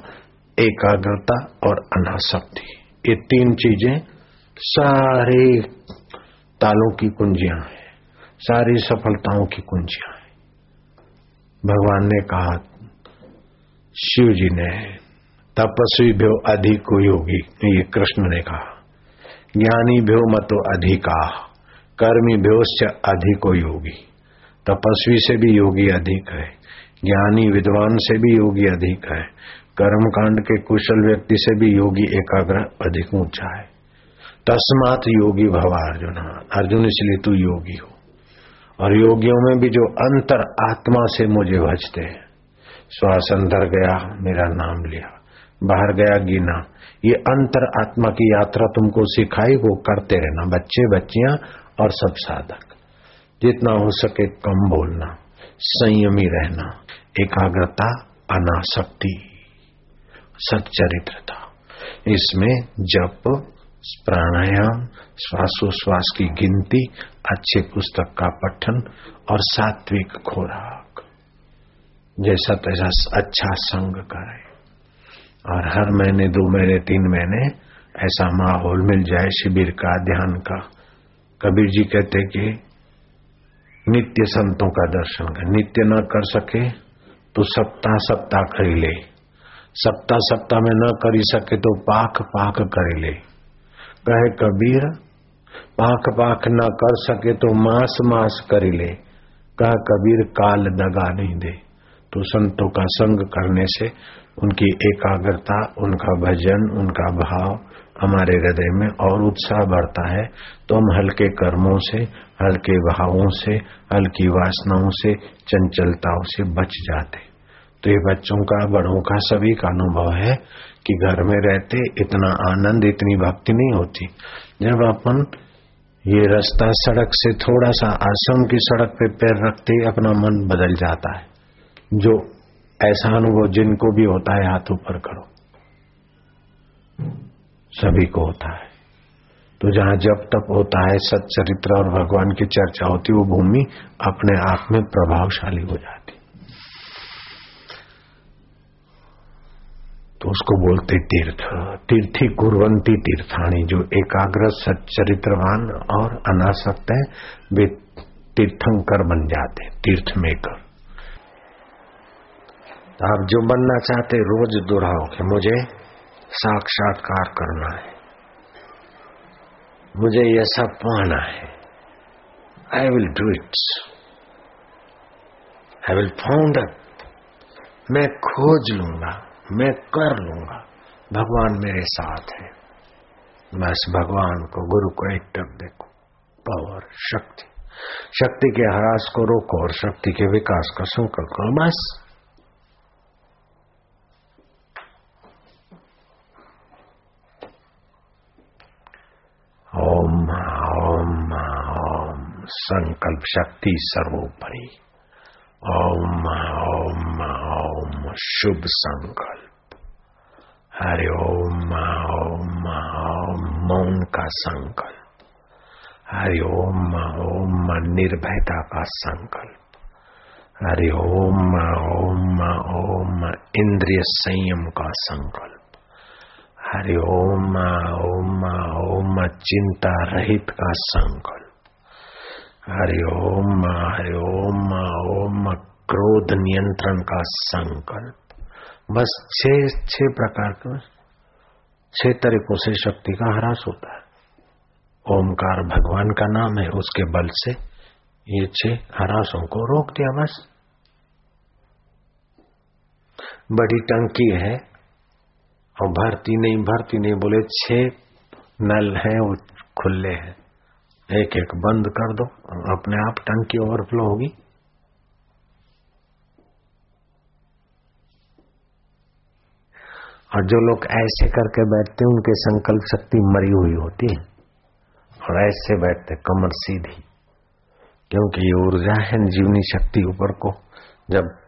एकाग्रता और अनासक्ति। ये तीन चीज़ें सारे तालों की कुंजियाँ हैं। सारी सफलताओं की कुंजियाँ हैं। भगवान ने कहा, शिव जी ने तपस्वी भ्यो अधिक योगी। ये कृष्ण ने कहा, ज्ञानी भ्यो मतो अधिका। कर्मी भ्योश्च अधिको योगी। तपस्वी से भी योगी अधिक है। ज्ञानी विद्वान से भी योगी अधिक है। कर्म कांड के कुशल व्यक्ति से भी योगी एकाग्र अधिक ऊँचा है। तस्मात योगी भवा अर्जुन। अर्जुन इसलिए तू योगी हो। और योगियों में भी जो अंतर आत्मा से मुझे भजते हैं। श्वास अंदर गया, मेरा नाम लिया। बाहर गया, गिना। ये अंतर आत्मा की यात्रा तुमको सिखाई, वो करते रहना। बच्चे बच्चियाँ और सब साधक। जितना हो सके कम बोलना, संयमी रहना, एकाग्रता, अनासक्ति, सच्चरित्रता। इसमें जप, प्राणायाम, श्वासोश्वास की गिनती, अच्छे पुस्तक का पठन और सात्विक खोराक। जैसा तैसा अच्छा संग करे। और हर महीने, दो महीने, तीन महीने ऐसा माहौल मिल जाए, शिविर का, ध्यान का। कबीर जी कहते कि नित्य संतों का दर्शन कर, नित्य न कर सके तो सप्ताह सप्ताह कर ले। सप्ताह सप्ताह में न कर सके तो पाख पाख कर ले। कहे कबीर, पाख पाख न कर सके तो मास मास कर ले। कहा कबीर, काल दगा नहीं दे। तो संतों का संग करने से उनकी एकाग्रता, उनका भजन, उनका भाव हमारे हृदय में और उत्साह बढ़ता है तो हम हल्के कर्मों से, हल्के भावों से, हल्की वासनाओं से, चंचलताओं से बच जाते। तो ये बच्चों का, बड़ों का सभी का अनुभव है कि घर में रहते इतना आनंद, इतनी भक्ति नहीं होती। जब अपन ये रास्ता सड़क से थोड़ा सा आश्रम की सड़क पे पैर रखते ही अपना मन बदल जाता है। जो ऐसा अनुभव जिनको भी होता है, हाथ ऊपर करो। सभी को होता है। तो जहाँ जब तक होता है सच्चरित्र और भगवान की चर्चा होती वो भूमि अपने आप में प्रभावशाली हो जाती। तो उसको बोलते तीर्थ, तीर्थी कुरवंती तीर्थाणी, जो एकाग्र सच्चरित्रवान और अनासक्त है, वे तीर्थंकर बन जाते तीर्थ मेकर। तो आप जो बनना चाहते रोज दोहराओ कि मुझे साक्षात्कार करना है। मुझे यह सब पाना है। I will do it I will found up मैं खोज लूँगा, मैं कर लूँगा। भगवान मेरे साथ है। बस भगवान को, गुरु को एक टक देखो। पावर, शक्ति। शक्ति के हरास को रोको और शक्ति के विकास का संकल्प करो। बस। ओम ओम ओम संकल्प शक्ति सर्वोपरि। ओम ओम ओम, शुभ संकल्प। हरि ओम ओम ओम, मौन का संकल्प। हरि ओम ओम, निर्भयता का संकल्प। हरि ओम ओम ओम, इंद्रिय संयम का संकल्प। हरि ओम ओम ओम चिंता रहित का संकल्प। हरि ओम हरि ओम ओम क्रोध नियंत्रण का संकल्प। बस छह छह प्रकार के छह तरीकों से शक्ति का ह्रास होता है। ओमकार भगवान का नाम है, उसके बल से ये छह हरासों को रोक दिया बस। बड़ी टंकी है और भरती नहीं भरती नहीं बोले, छह नल हैं, वो खुले हैं। एक एक बंद कर दो, अपने आप टंकी ओवरफ्लो होगी। और जो लोग ऐसे करके बैठते हैं, उनके संकल्प शक्ति मरी हुई होती है। और ऐसे बैठते कमर सीधी। क्योंकि ये ऊर्जा है, जीवनी शक्ति ऊपर को। जब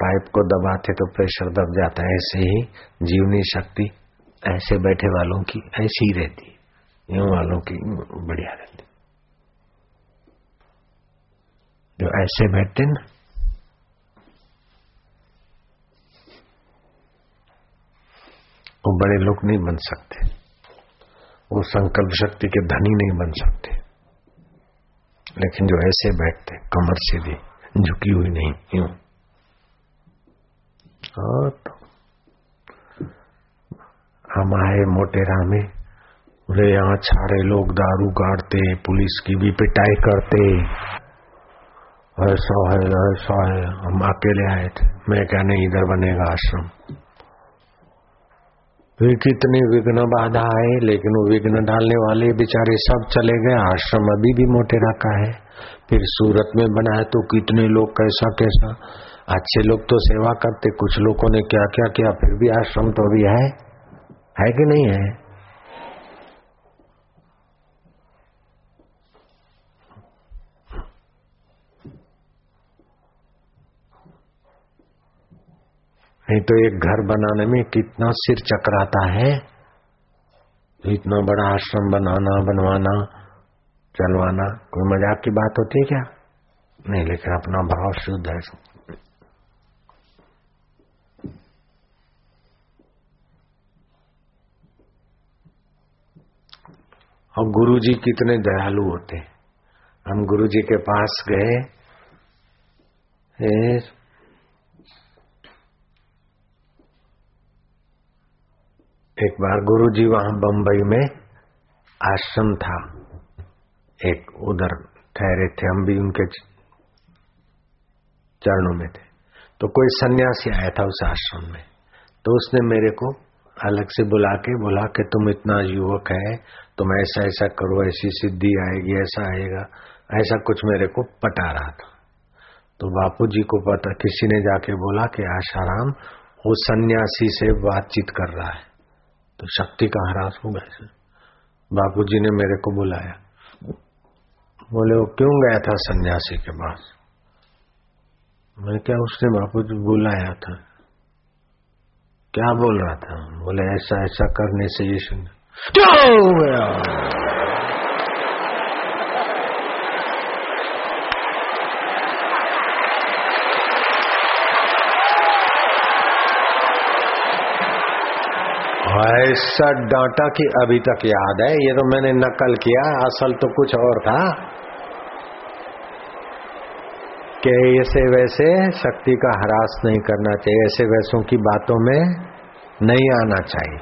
पाइप को दबाते तो प्रेशर दब जाता है, ऐसे ही जीवनी शक्ति ऐसे बैठे वालों की ऐसी ही रहती यूँ वालों की बढ़िया रहती जो ऐसे बैठते ना, वो बड़े लोग नहीं बन सकते। वो संकल्प शक्ति के धनी नहीं बन सकते। लेकिन जो ऐसे बैठते कमर से भी झुकी हुई नहीं, यूँ। तो हम आए मोटेरा में बोले यहाँ छाड़े लोग दारू गाड़ते, पुलिस की भी पिटाई करते। ऐसा है ऐसा है हम अकेले आए थे। मैं क्या नहीं, इधर बनेगा आश्रम। फिर कितने विघ्न बाधा आए, लेकिन वो विघ्न डालने वाले बेचारे सब चले गए। आश्रम अभी भी मोटेरा का है। फिर सूरत में बनाया तो कितने लोग कैसा कैसा अच्छे लोग तो सेवा करते, कुछ लोगों ने क्या क्या किया, फिर भी आश्रम तो अभी है। है कि नहीं है? नहीं तो एक घर बनाने में कितना सिर चकराता है। तो इतना बड़ा आश्रम बनाना, बनवाना, चलवाना, कोई मज़ाक की बात होती है क्या? नहीं, लेकिन अपना भाव शुद्ध है और गुरु जी कितने दयालु होते हम गुरु जी के पास गए एक बार गुरु जी वहाँ बंबई में आश्रम था। एक उधर ठहरे थे, हम भी उनके चरणों में थे। तो कोई सन्यासी आया था उस आश्रम में। तो उसने मेरे को अलग से बुला के, बोला कि तुम इतना युवक है, तुम ऐसा ऐसा करो, ऐसी सिद्धि आएगी, ऐसा आएगा। ऐसा कुछ मेरे को पटा रहा था। तो बापू जी को पता, किसी ने जाके बोला कि, आशाराम, वो सन्यासी से बातचीत कर रहा है। तो शक्ति का हरास हो गया बापू जी ने मेरे को बुलाया। बोले, वो क्यों गया था सन्यासी के पास? मैं क्या उसने बापू जी बुलाया था? क्या बोल रहा था? बोले, ऐसा ऐसा करने से ये सुन क्या गया? ऐसा डांटा कि अभी तक याद है? ये तो मैंने नकल किया, असल तो कुछ और था। कि ऐसे वैसे शक्ति का हरास नहीं करना चाहिए, ऐसे वैसों की बातों में नहीं आना चाहिए।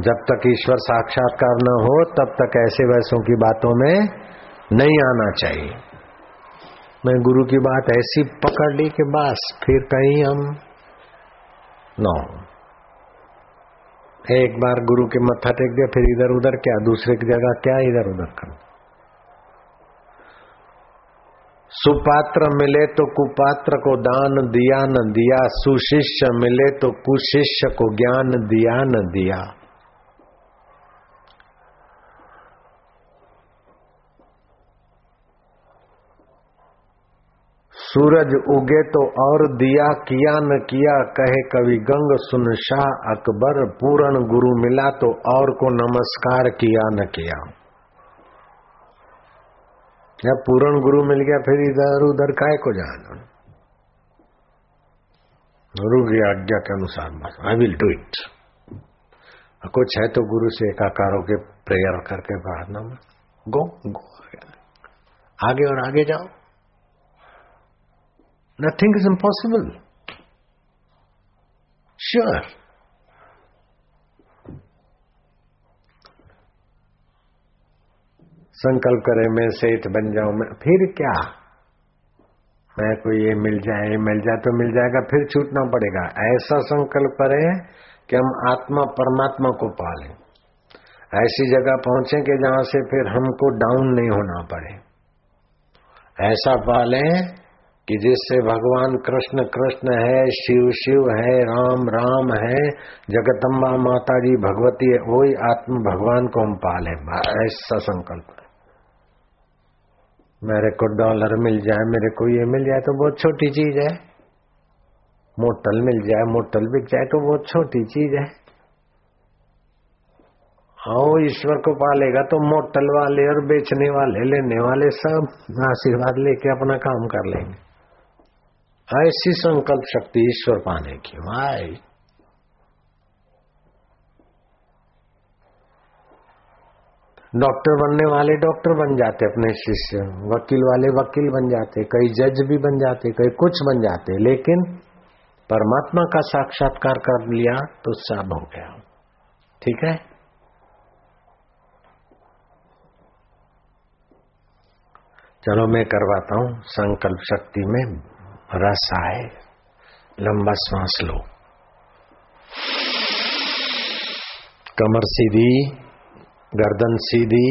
जब तक ईश्वर साक्षात्कार न हो, तब तक ऐसे वैसों की बातों में नहीं आना चाहिए। मैं गुरु की बात ऐसी पकड़ ली कि बस, फिर कहीं हम नो एक बार गुरु के मत्था टेक दिया, फिर इधर उधर क्या, दूसरे की जगह क्या इधर उधर कर? सुपात्र मिले तो कुपात्र को दान दिया न दिया, सुशिष्य मिले तो कुशिष्य को ज्ञान दिया न दिया। सूरज उगे तो और दिया, किया न किया, कहे कवि गंग, सुन शाह अकबर, पूर्ण गुरु मिला तो और को नमस्कार किया न किया। या पूर्ण गुरु मिल गया, फिर इधर उधर काय को जाना? गुरु की आज्ञा के अनुसार बस आई विल डू इट कुछ है तो गुरु से एकाकार के प्रेयर करके प्रार्थना में। गो गो आगे और आगे जाओ। Nothing is impossible. Sure. संकल्प करे, मैं सेठ बन जाऊँ, मैं फिर क्या? मैं कोई ये मिल जाए ये मिल जाए तो मिल जाएगा, फिर छूटना पड़ेगा। ऐसा संकल्प करे कि हम आत्मा परमात्मा को पालें। ऐसी जगह पहुँचे कि जहाँ से फिर हमको डाउन नहीं होना पड़े। ऐसा पालें कि जिससे भगवान कृष्ण कृष्ण है, शिव शिव है, राम राम है, जगदम्बा माता जी भगवती है, वही आत्म भगवान को हम पाले। ऐसा संकल्प। मेरे को डॉलर मिल जाए, मेरे को ये मिल जाए तो बहुत छोटी चीज़ है। मोटल मिल जाए, मोटल बिक जाए तो बहुत छोटी चीज़ है। हाँ ईश्वर को पालेगा तो मोटल वाले और बेचने वाले, लेने वाले सब आशीर्वाद लेके अपना काम कर लेंगे। ऐसी संकल्प शक्ति ईश्वर पाने की वाई डॉक्टर बनने वाले डॉक्टर बन जाते अपने शिष्य, वकील वाले वकील बन जाते, कई जज भी बन जाते, कई कुछ बन जाते, लेकिन परमात्मा का साक्षात्कार कर लिया तो सब हो गया। ठीक है? चलो मैं करवाता हूँ संकल्प शक्ति में रस आए, लंबा श्वास लो। कमर सीधी। गर्दन सीधी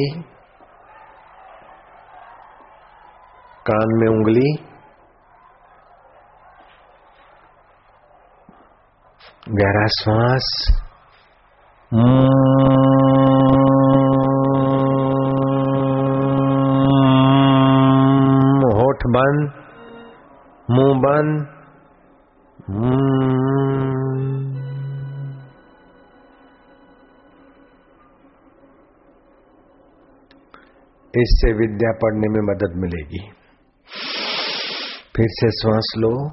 कान में उंगली गहरा श्वास। होठ बंद मुँह बंद। इससे विद्या पढ़ने में मदद मिलेगी। फिर से श्वास लो।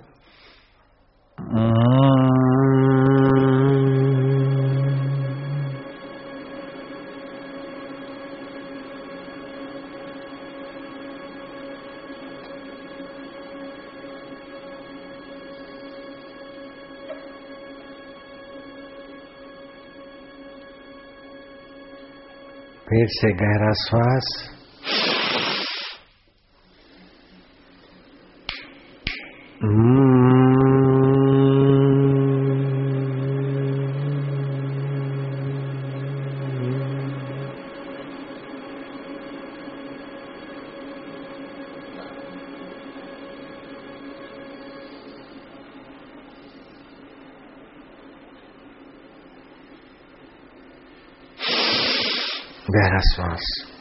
फिर से गहरा श्वास। गहरा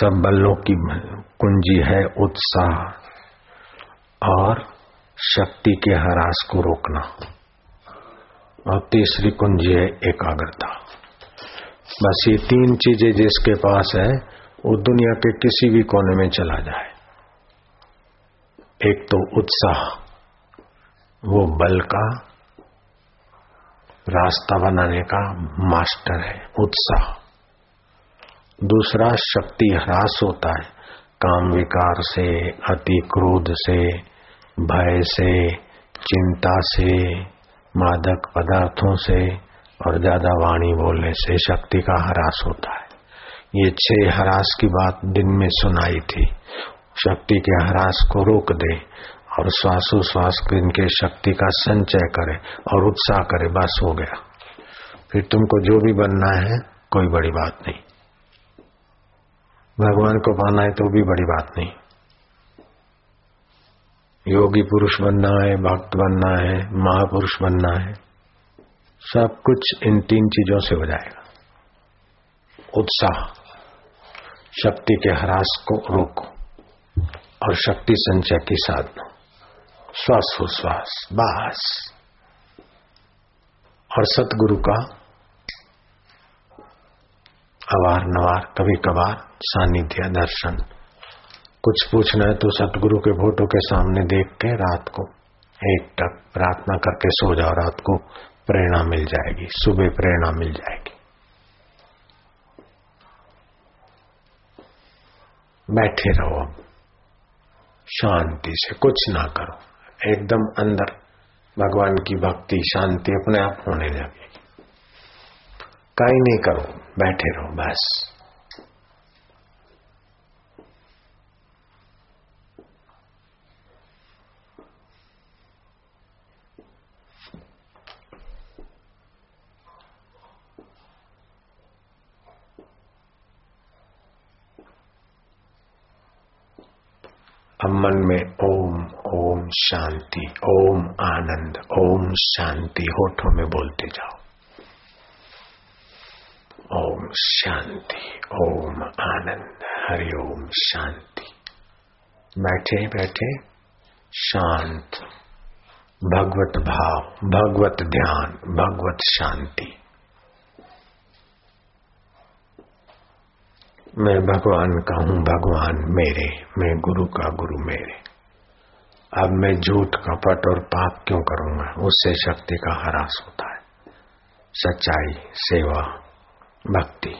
सब बलों की कुंजी है उत्साह और शक्ति के हरास को रोकना। और तीसरी कुंजी है एकाग्रता। बस ये तीन चीज़ें जिसके पास है, वो दुनिया के किसी भी कोने में चला जाए। एक तो उत्साह, वो बल का रास्ता बनाने का मास्टर है, उत्साह। दूसरा शक्ति ह्रास होता है। काम विकार से, अति क्रोध से, भय से, चिंता से, मादक पदार्थों से और ज़्यादा वाणी बोलने से शक्ति का ह्रास होता है। ये छह ह्रास की बात दिन में सुनाई थी। शक्ति के ह्रास को रोक दे और श्वासोश्वास इनके शक्ति का संचय करे और उत्साह करे, बस हो गया। फिर तुमको जो भी बनना है, कोई बड़ी बात नहीं। भगवान को पाना है तो भी बड़ी बात नहीं। योगी पुरुष बनना है, भक्त बनना है, महापुरुष बनना है, सब कुछ इन तीन चीज़ों से हो जाएगा। उत्साह, शक्ति के ह्रास को रोको और शक्ति संचय की साधना। श्वास बास। और सतगुरु का अवार नवार कभी कभार सानिध्य, दर्शन। कुछ पूछना है तो सतगुरु के फ़ोटो के सामने देख के रात को एक टक प्रार्थना करके सो जाओ, रात को प्रेरणा मिल जाएगी, सुबह प्रेरणा मिल जाएगी। बैठे रहो अब, शांति से कुछ ना करो, एकदम अंदर, भगवान की भक्ति, शांति अपने आप होने लगेगी कहीं नहीं करो, बैठे रहो, बस। मन में ओम ओम शांति, ओम आनंद, ओम शांति होठों में बोलते जाओ। ओम शांति, ओम आनंद, हरि ओम शांति। बैठे बैठे, शांत। भगवत भाव, भगवत ध्यान, भगवत शांति। मैं भगवान का हूँ, भगवान मेरे, मैं गुरु का गुरु मेरे। अब मैं झूठ कपट और पाप क्यों करूँगा? उससे शक्ति का हरास होता है। सच्चाई, सेवा भक्ति।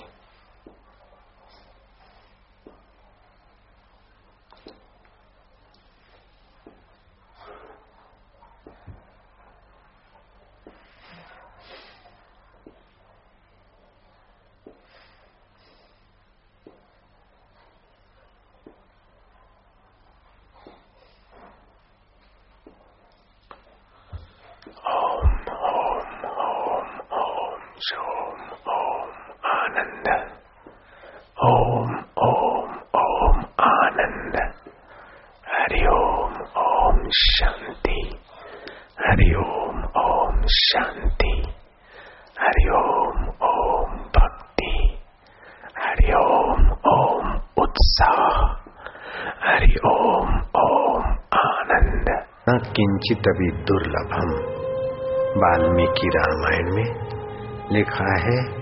किंचित अभी दुर्लभम वाल्मीकि रामायण में लिखा है।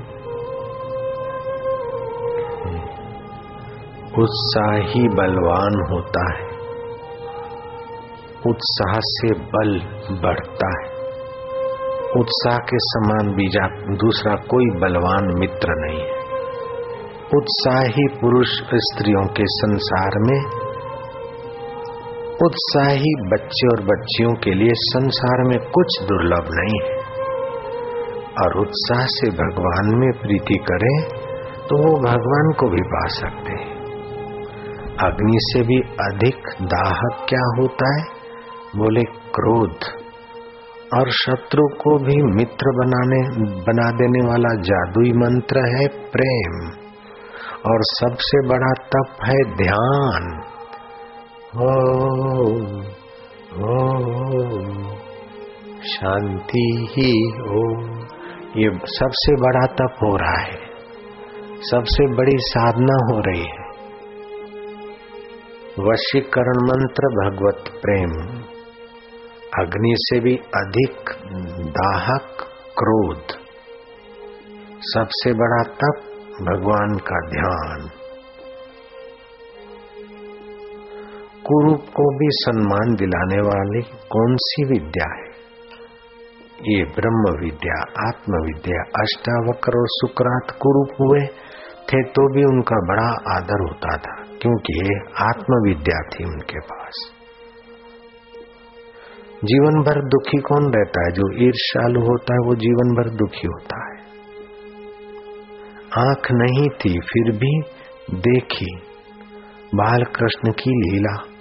उत्साह ही बलवान होता है। उत्साह से बल बढ़ता है। उत्साह के समान बीजा दूसरा कोई बलवान मित्र नहीं है। उत्साही पुरुष स्त्रियों के संसार में उत्साही बच्चे और बच्चियों के लिए संसार में कुछ दुर्लभ नहीं है। और उत्साह से भगवान में प्रीति करें तो वो भगवान को भी पा सकते हैं। अग्नि से भी अधिक दाहक क्या होता है? बोले, क्रोध। और शत्रु को भी मित्र बनाने, बना देने वाला जादुई मंत्र है प्रेम। और सबसे बड़ा तप है ध्यान। शांति ही हो। ये सबसे बड़ा तप हो रहा है। सबसे बड़ी साधना हो रही है। वशीकरण मंत्र भगवत प्रेम। अग्नि से भी अधिक दाहक क्रोध। सबसे बड़ा तप भगवान का ध्यान। कुरूप को भी सम्मान दिलाने वाली कौन सी विद्या है? ये ब्रह्म विद्या आत्म विद्या अष्टावक्र और सुकरात कुरूप हुए थे तो भी उनका बड़ा आदर होता था, क्योंकि आत्मविद्या थी उनके पास। जीवन भर दुखी कौन रहता है? जो ईर्षालु होता है, वो जीवन भर दुखी होता है। आँख नहीं थी, फिर भी देखी। बाल कृष्ण की लीला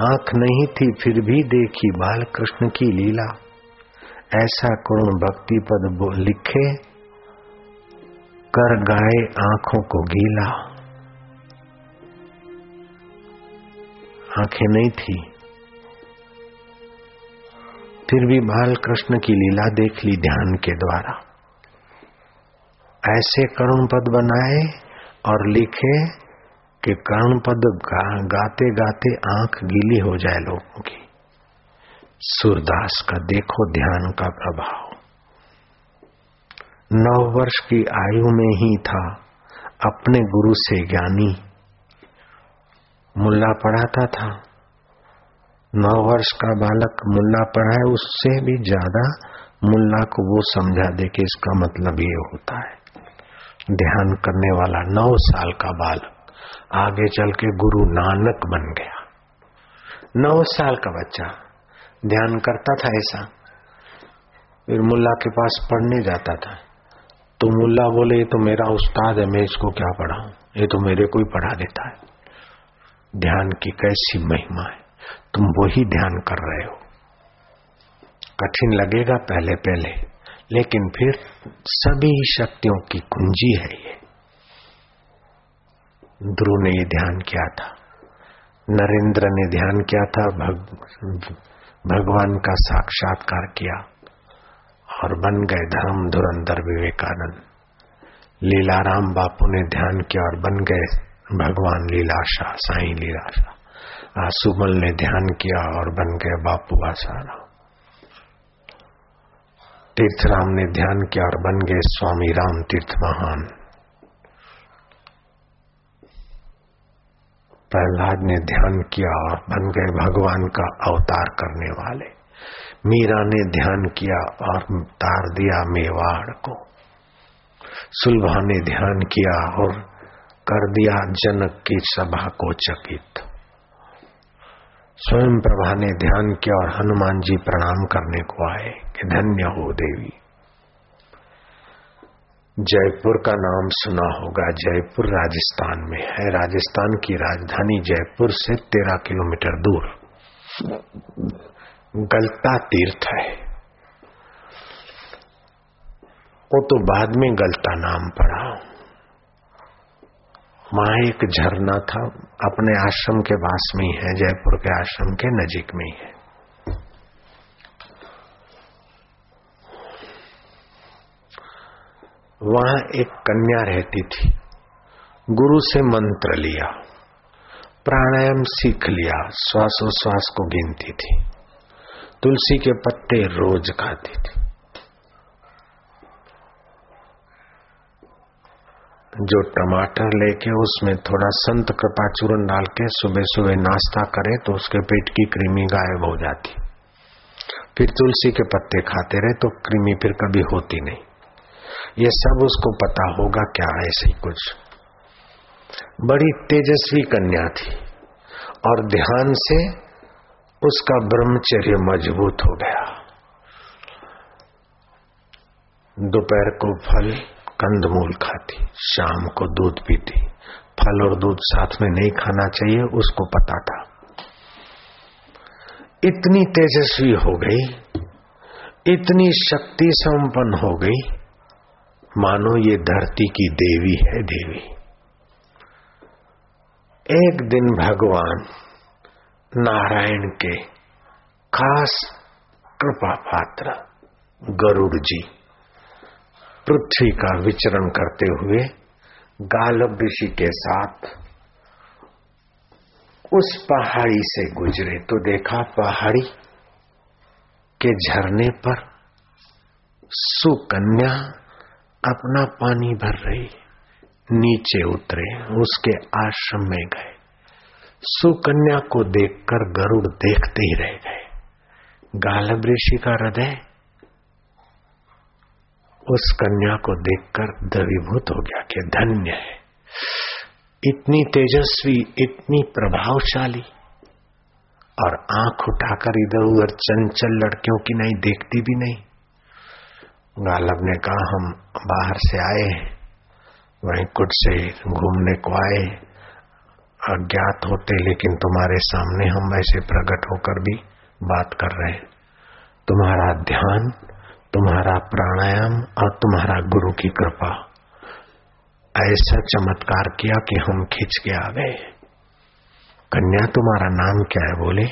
आँख नहीं थी, फिर भी देखी बाल कृष्ण की लीला। ऐसा करुण भक्ति पद लिखे, कर गाए आँखों को गीला। आँखें नहीं थी। फिर भी बाल कृष्ण की लीला देख ली ध्यान के द्वारा। ऐसे करुण पद बनाए और लिखे कि करुण पद गा, गाते गाते आँख गीली हो जाए लोगों की। सूरदास का देखो ध्यान का प्रभाव। नौ वर्ष की आयु में ही था अपने गुरु से ज्ञानी। मुल्ला पढ़ाता था। नौ वर्ष का बालक मुल्ला पढ़ाए उससे भी ज़्यादा मुल्ला को वो समझा दे कि इसका मतलब ये होता है। ध्यान करने वाला नौ साल का बालक। आगे चल के गुरु नानक बन गया। नौ साल का बच्चा, ध्यान करता था ऐसा। फिर मुल्ला के पास पढ़ने जाता था। तो मुल्ला बोले, ये तो मेरा उस्ताद है, मैं इसको क्या पढ़ाऊं? ये तो मेरे को ही पढ़ा देता है। ध्यान की कैसी महिमा है। तुम वही ध्यान कर रहे हो। कठिन लगेगा पहले पहले लेकिन फिर सभी शक्तियों की कुंजी है ये। ध्रुव ने ध्यान किया था। नरेंद्र ने ध्यान किया था भग, भगवान का साक्षात्कार किया और बन गए धर्म धुरंधर विवेकानंद। लीलाराम बापू ने ध्यान किया और बन गए भगवान लीलाशा साई लीलाशा आसुमल ने ध्यान किया और बन गए बापू आसारा तीर्थराम ने ध्यान किया और बन गए स्वामी राम तीर्थ महान। प्रहलाद ने ध्यान किया और बन गए भगवान का अवतार करने वाले। मीरा ने ध्यान किया और तार दिया मेवाड़ को। सुलभा ने ध्यान किया और कर दिया जनक की सभा को चकित। स्वयं प्रभा ने ध्यान किया और हनुमान जी प्रणाम करने को आए कि धन्य हो देवी। जयपुर का नाम सुना होगा। जयपुर राजस्थान में है। राजस्थान की राजधानी जयपुर से तेरह किलोमीटर दूर। गलता तीर्थ है। वो तो बाद में गलता नाम पड़ा। वहाँ एक झरना था। अपने आश्रम के पास में ही है। जयपुर के आश्रम के नजीक में ही है। वहाँ एक कन्या रहती थी। गुरु से मंत्र लिया, प्राणायाम सीख लिया, श्वासोश्वास को गिनती थी। तुलसी के पत्ते रोज खाती थी। जो टमाटर लेके उसमें थोड़ा संत कृपा चूर्ण डाल के सुबह सुबह नाश्ता करे तो उसके पेट की कृमि गायब हो जाती। फिर तुलसी के पत्ते खाते रहे तो कृमि फिर कभी होती नहीं। ये सब उसको पता होगा क्या ऐसे कुछ। बड़ी तेजस्वी कन्या थी और ध्यान से उसका ब्रह्मचर्य मज़बूत हो गया। दोपहर को फल, कंदमूल खाती, शाम को दूध पीती। फल और दूध साथ में नहीं खाना चाहिए, उसको पता था। इतनी तेजस्वी हो गई, इतनी शक्ति संपन्न हो गई मानो ये धरती की देवी है देवी। एक दिन भगवान नारायण के खास कृपा पात्र गरुड़ जी पृथ्वी का विचरण करते हुए गालब ऋषि के साथ उस पहाड़ी से गुजरे तो देखा पहाड़ी के झरने पर सुकन्या अपना पानी भर रही, नीचे उतरे, उसके आश्रम में गए। सुकन्या को देखकर गरुड़ देखते ही रह गए। गालब ऋषि का हृदय उस कन्या को देखकर द्रवीभूत हो गया कि धन्य है। इतनी तेजस्वी, इतनी प्रभावशाली और आँख उठाकर इधर उधर चंचल लड़कियों की नहीं, देखती भी नहीं। गालब ने कहा, हम बाहर से आए वहीं कुछ से घूमने को आए, अज्ञात होते, लेकिन तुम्हारे सामने हम ऐसे प्रकट होकर भी बात कर रहे तुम्हारा ध्यान, तुम्हारा प्राणायाम और तुम्हारा गुरु की कृपा, ऐसा चमत्कार किया कि हम खिंच के आ गए कन्या, तुम्हारा नाम क्या है? बोले,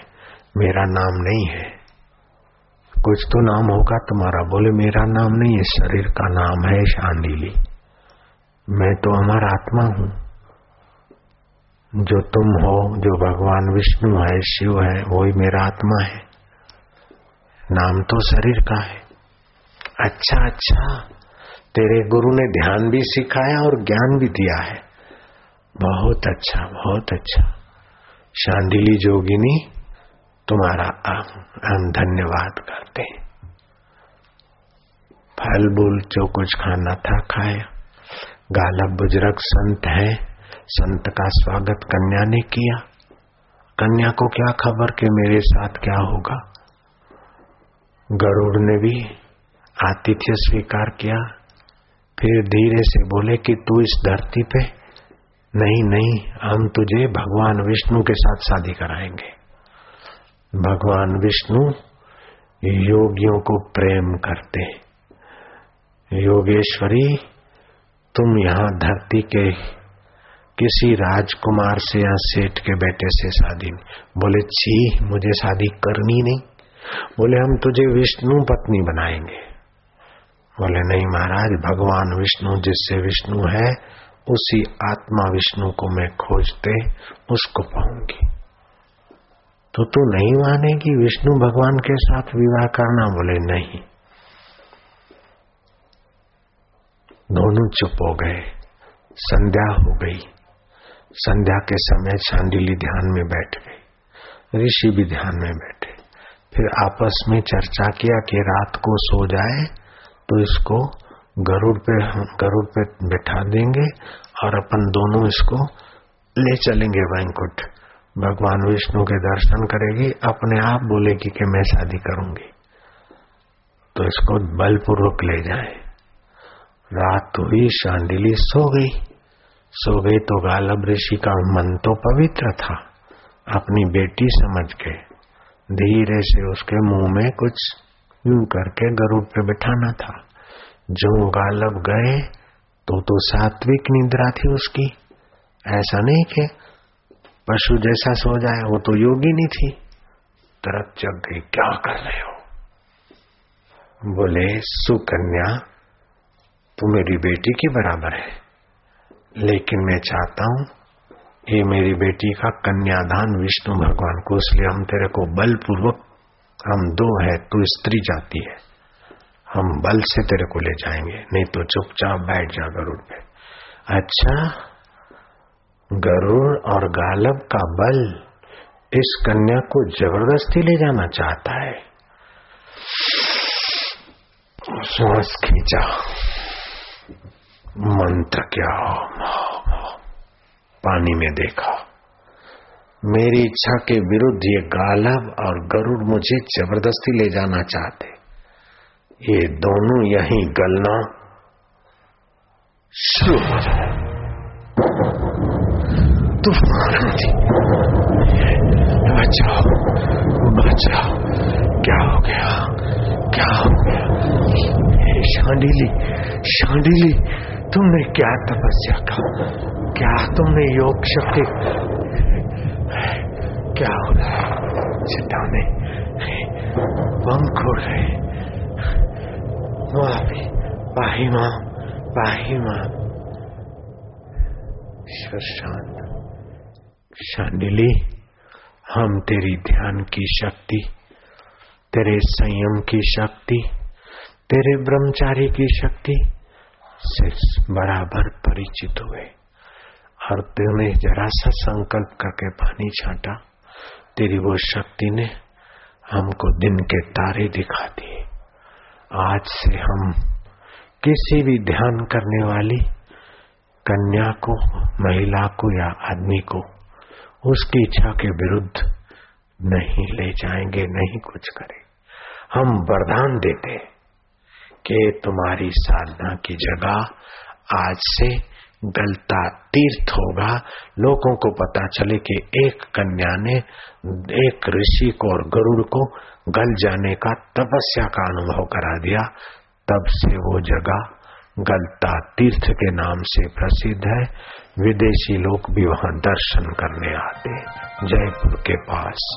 मेरा नाम नहीं है। कुछ तो नाम होगा तुम्हारा। बोले, मेरा नाम नहीं है, शरीर का नाम है शांडिली। मैं तो अमर आत्मा हूँ। जो तुम हो, जो भगवान विष्णु है, शिव है, वही मेरा आत्मा है। नाम तो शरीर का है। अच्छा अच्छा। तेरे गुरु ने ध्यान भी सिखाया और ज्ञान भी दिया है। बहुत अच्छा बहुत अच्छा। शांडिली जोगिनी तुम्हारा हम धन्यवाद करते हैं। फल बुल जो कुछ खाना था खाया। गाला बुज़ुर्ग संत है। संत का स्वागत कन्या ने किया। कन्या को क्या खबर कि मेरे साथ क्या होगा? गरुड़ ने भी आतिथ्य स्वीकार किया। फिर धीरे से बोले कि तू इस धरती पे? नहीं नहीं, हम तुझे भगवान विष्णु के साथ शादी कराएँगे। भगवान विष्णु योगियों को प्रेम करते योगेश्वरी, तुम यहाँ धरती के किसी राजकुमार से या सेठ के बेटे से शादी बोले, छी, मुझे शादी करनी नहीं। बोले, हम तुझे विष्णु पत्नी बनाएँगे। बोले, नहीं महाराज, भगवान विष्णु जिससे विष्णु है, उसी आत्मा विष्णु को मैं खोजते, उसको पाऊँगी। तो तू नहीं मानेगी विष्णु भगवान के साथ विवाह करना? बोले, नहीं। दोनों चुप हो गए। संध्या हो गई। संध्या के समय चांदिली ध्यान में बैठ गई। ऋषि भी ध्यान में बैठे। फिर आपस में चर्चा किया कि रात को सो जाए तो इसको गरुड़ पे गरुड़ पे बैठा देंगे और अपन दोनों इसको ले चलेंगे वैंकुट भगवान विष्णु के दर्शन करेगी, अपने आप बोलेगी कि मैं शादी करूँगी। तो इसको बलपूर्वक ले जाए। रात हुई शांडिली सो गई। सो गई तो गालब ऋषि का मन तो पवित्र था। अपनी बेटी समझ के, धीरे से उसके मुँह में कुछ यूँ करके गरुड़ पे बिठाना था। जो गालब गए तो तो सात्विक निद्रा थी उसकी। ऐसा नहीं कि पशु जैसा सो जाए, वो तो योगी नहीं थी। तरक जग गई, क्या कर रहे हो? बोले, सुकन्या, तू मेरी बेटी के बराबर है। लेकिन मैं चाहता हूँ, ये मेरी बेटी का कन्यादान विष्णु भगवान को, इसलिए हम तेरे को बलपूर्वक, हम दो है, तू स्त्री जाती है। हम बल से तेरे को ले जाएँगे, नहीं तो चुपचाप बैठ जा गरुड़ पे। अच्छा गरुड़ और गालब का बल इस कन्या को ज़बरदस्ती ले जाना चाहता है। श्वास खींचा। मंत्र क्या हो? पानी में देखा। मेरी इच्छा के विरुद्ध ये गालब और गरुड़ मुझे ज़बरदस्ती ले जाना चाहते। ये दोनों यही गलना शुरू हो जाए। तूफ़ान थी बचाओ बचाओ क्या हो गया क्या हो गया शांडिली शांडिली तुमने क्या तपस्या का क्या तुमने योग शक्ति क्या हो रहा है चट्टाने पंख उड़ रहे माफ़ी पाही माँ पाही माँ ईश्वर शांत शांडिली, हम तेरी ध्यान की शक्ति, तेरे संयम की शक्ति, तेरे ब्रह्मचारी की शक्ति से बराबर परिचित हुए। और तूने जरा सा संकल्प करके पानी छाटा। तेरी वो शक्ति ने हमको दिन के तारे दिखा दिए। आज से हम किसी भी ध्यान करने वाली कन्या को, महिला को या आदमी को उसकी इच्छा के विरुद्ध नहीं ले जाएँगे, नहीं कुछ करें। हम वरदान देते कि तुम्हारी साधना की जगह आज से गलता तीर्थ होगा। लोगों को पता चले कि एक कन्या ने एक ऋषि को और गरुड़ को गल जाने का तपस्या का अनुभव करा दिया। तब से वो जगह गलता तीर्थ के नाम से प्रसिद्ध है। विदेशी लोग भी वहाँ दर्शन करने आते जयपुर के पास।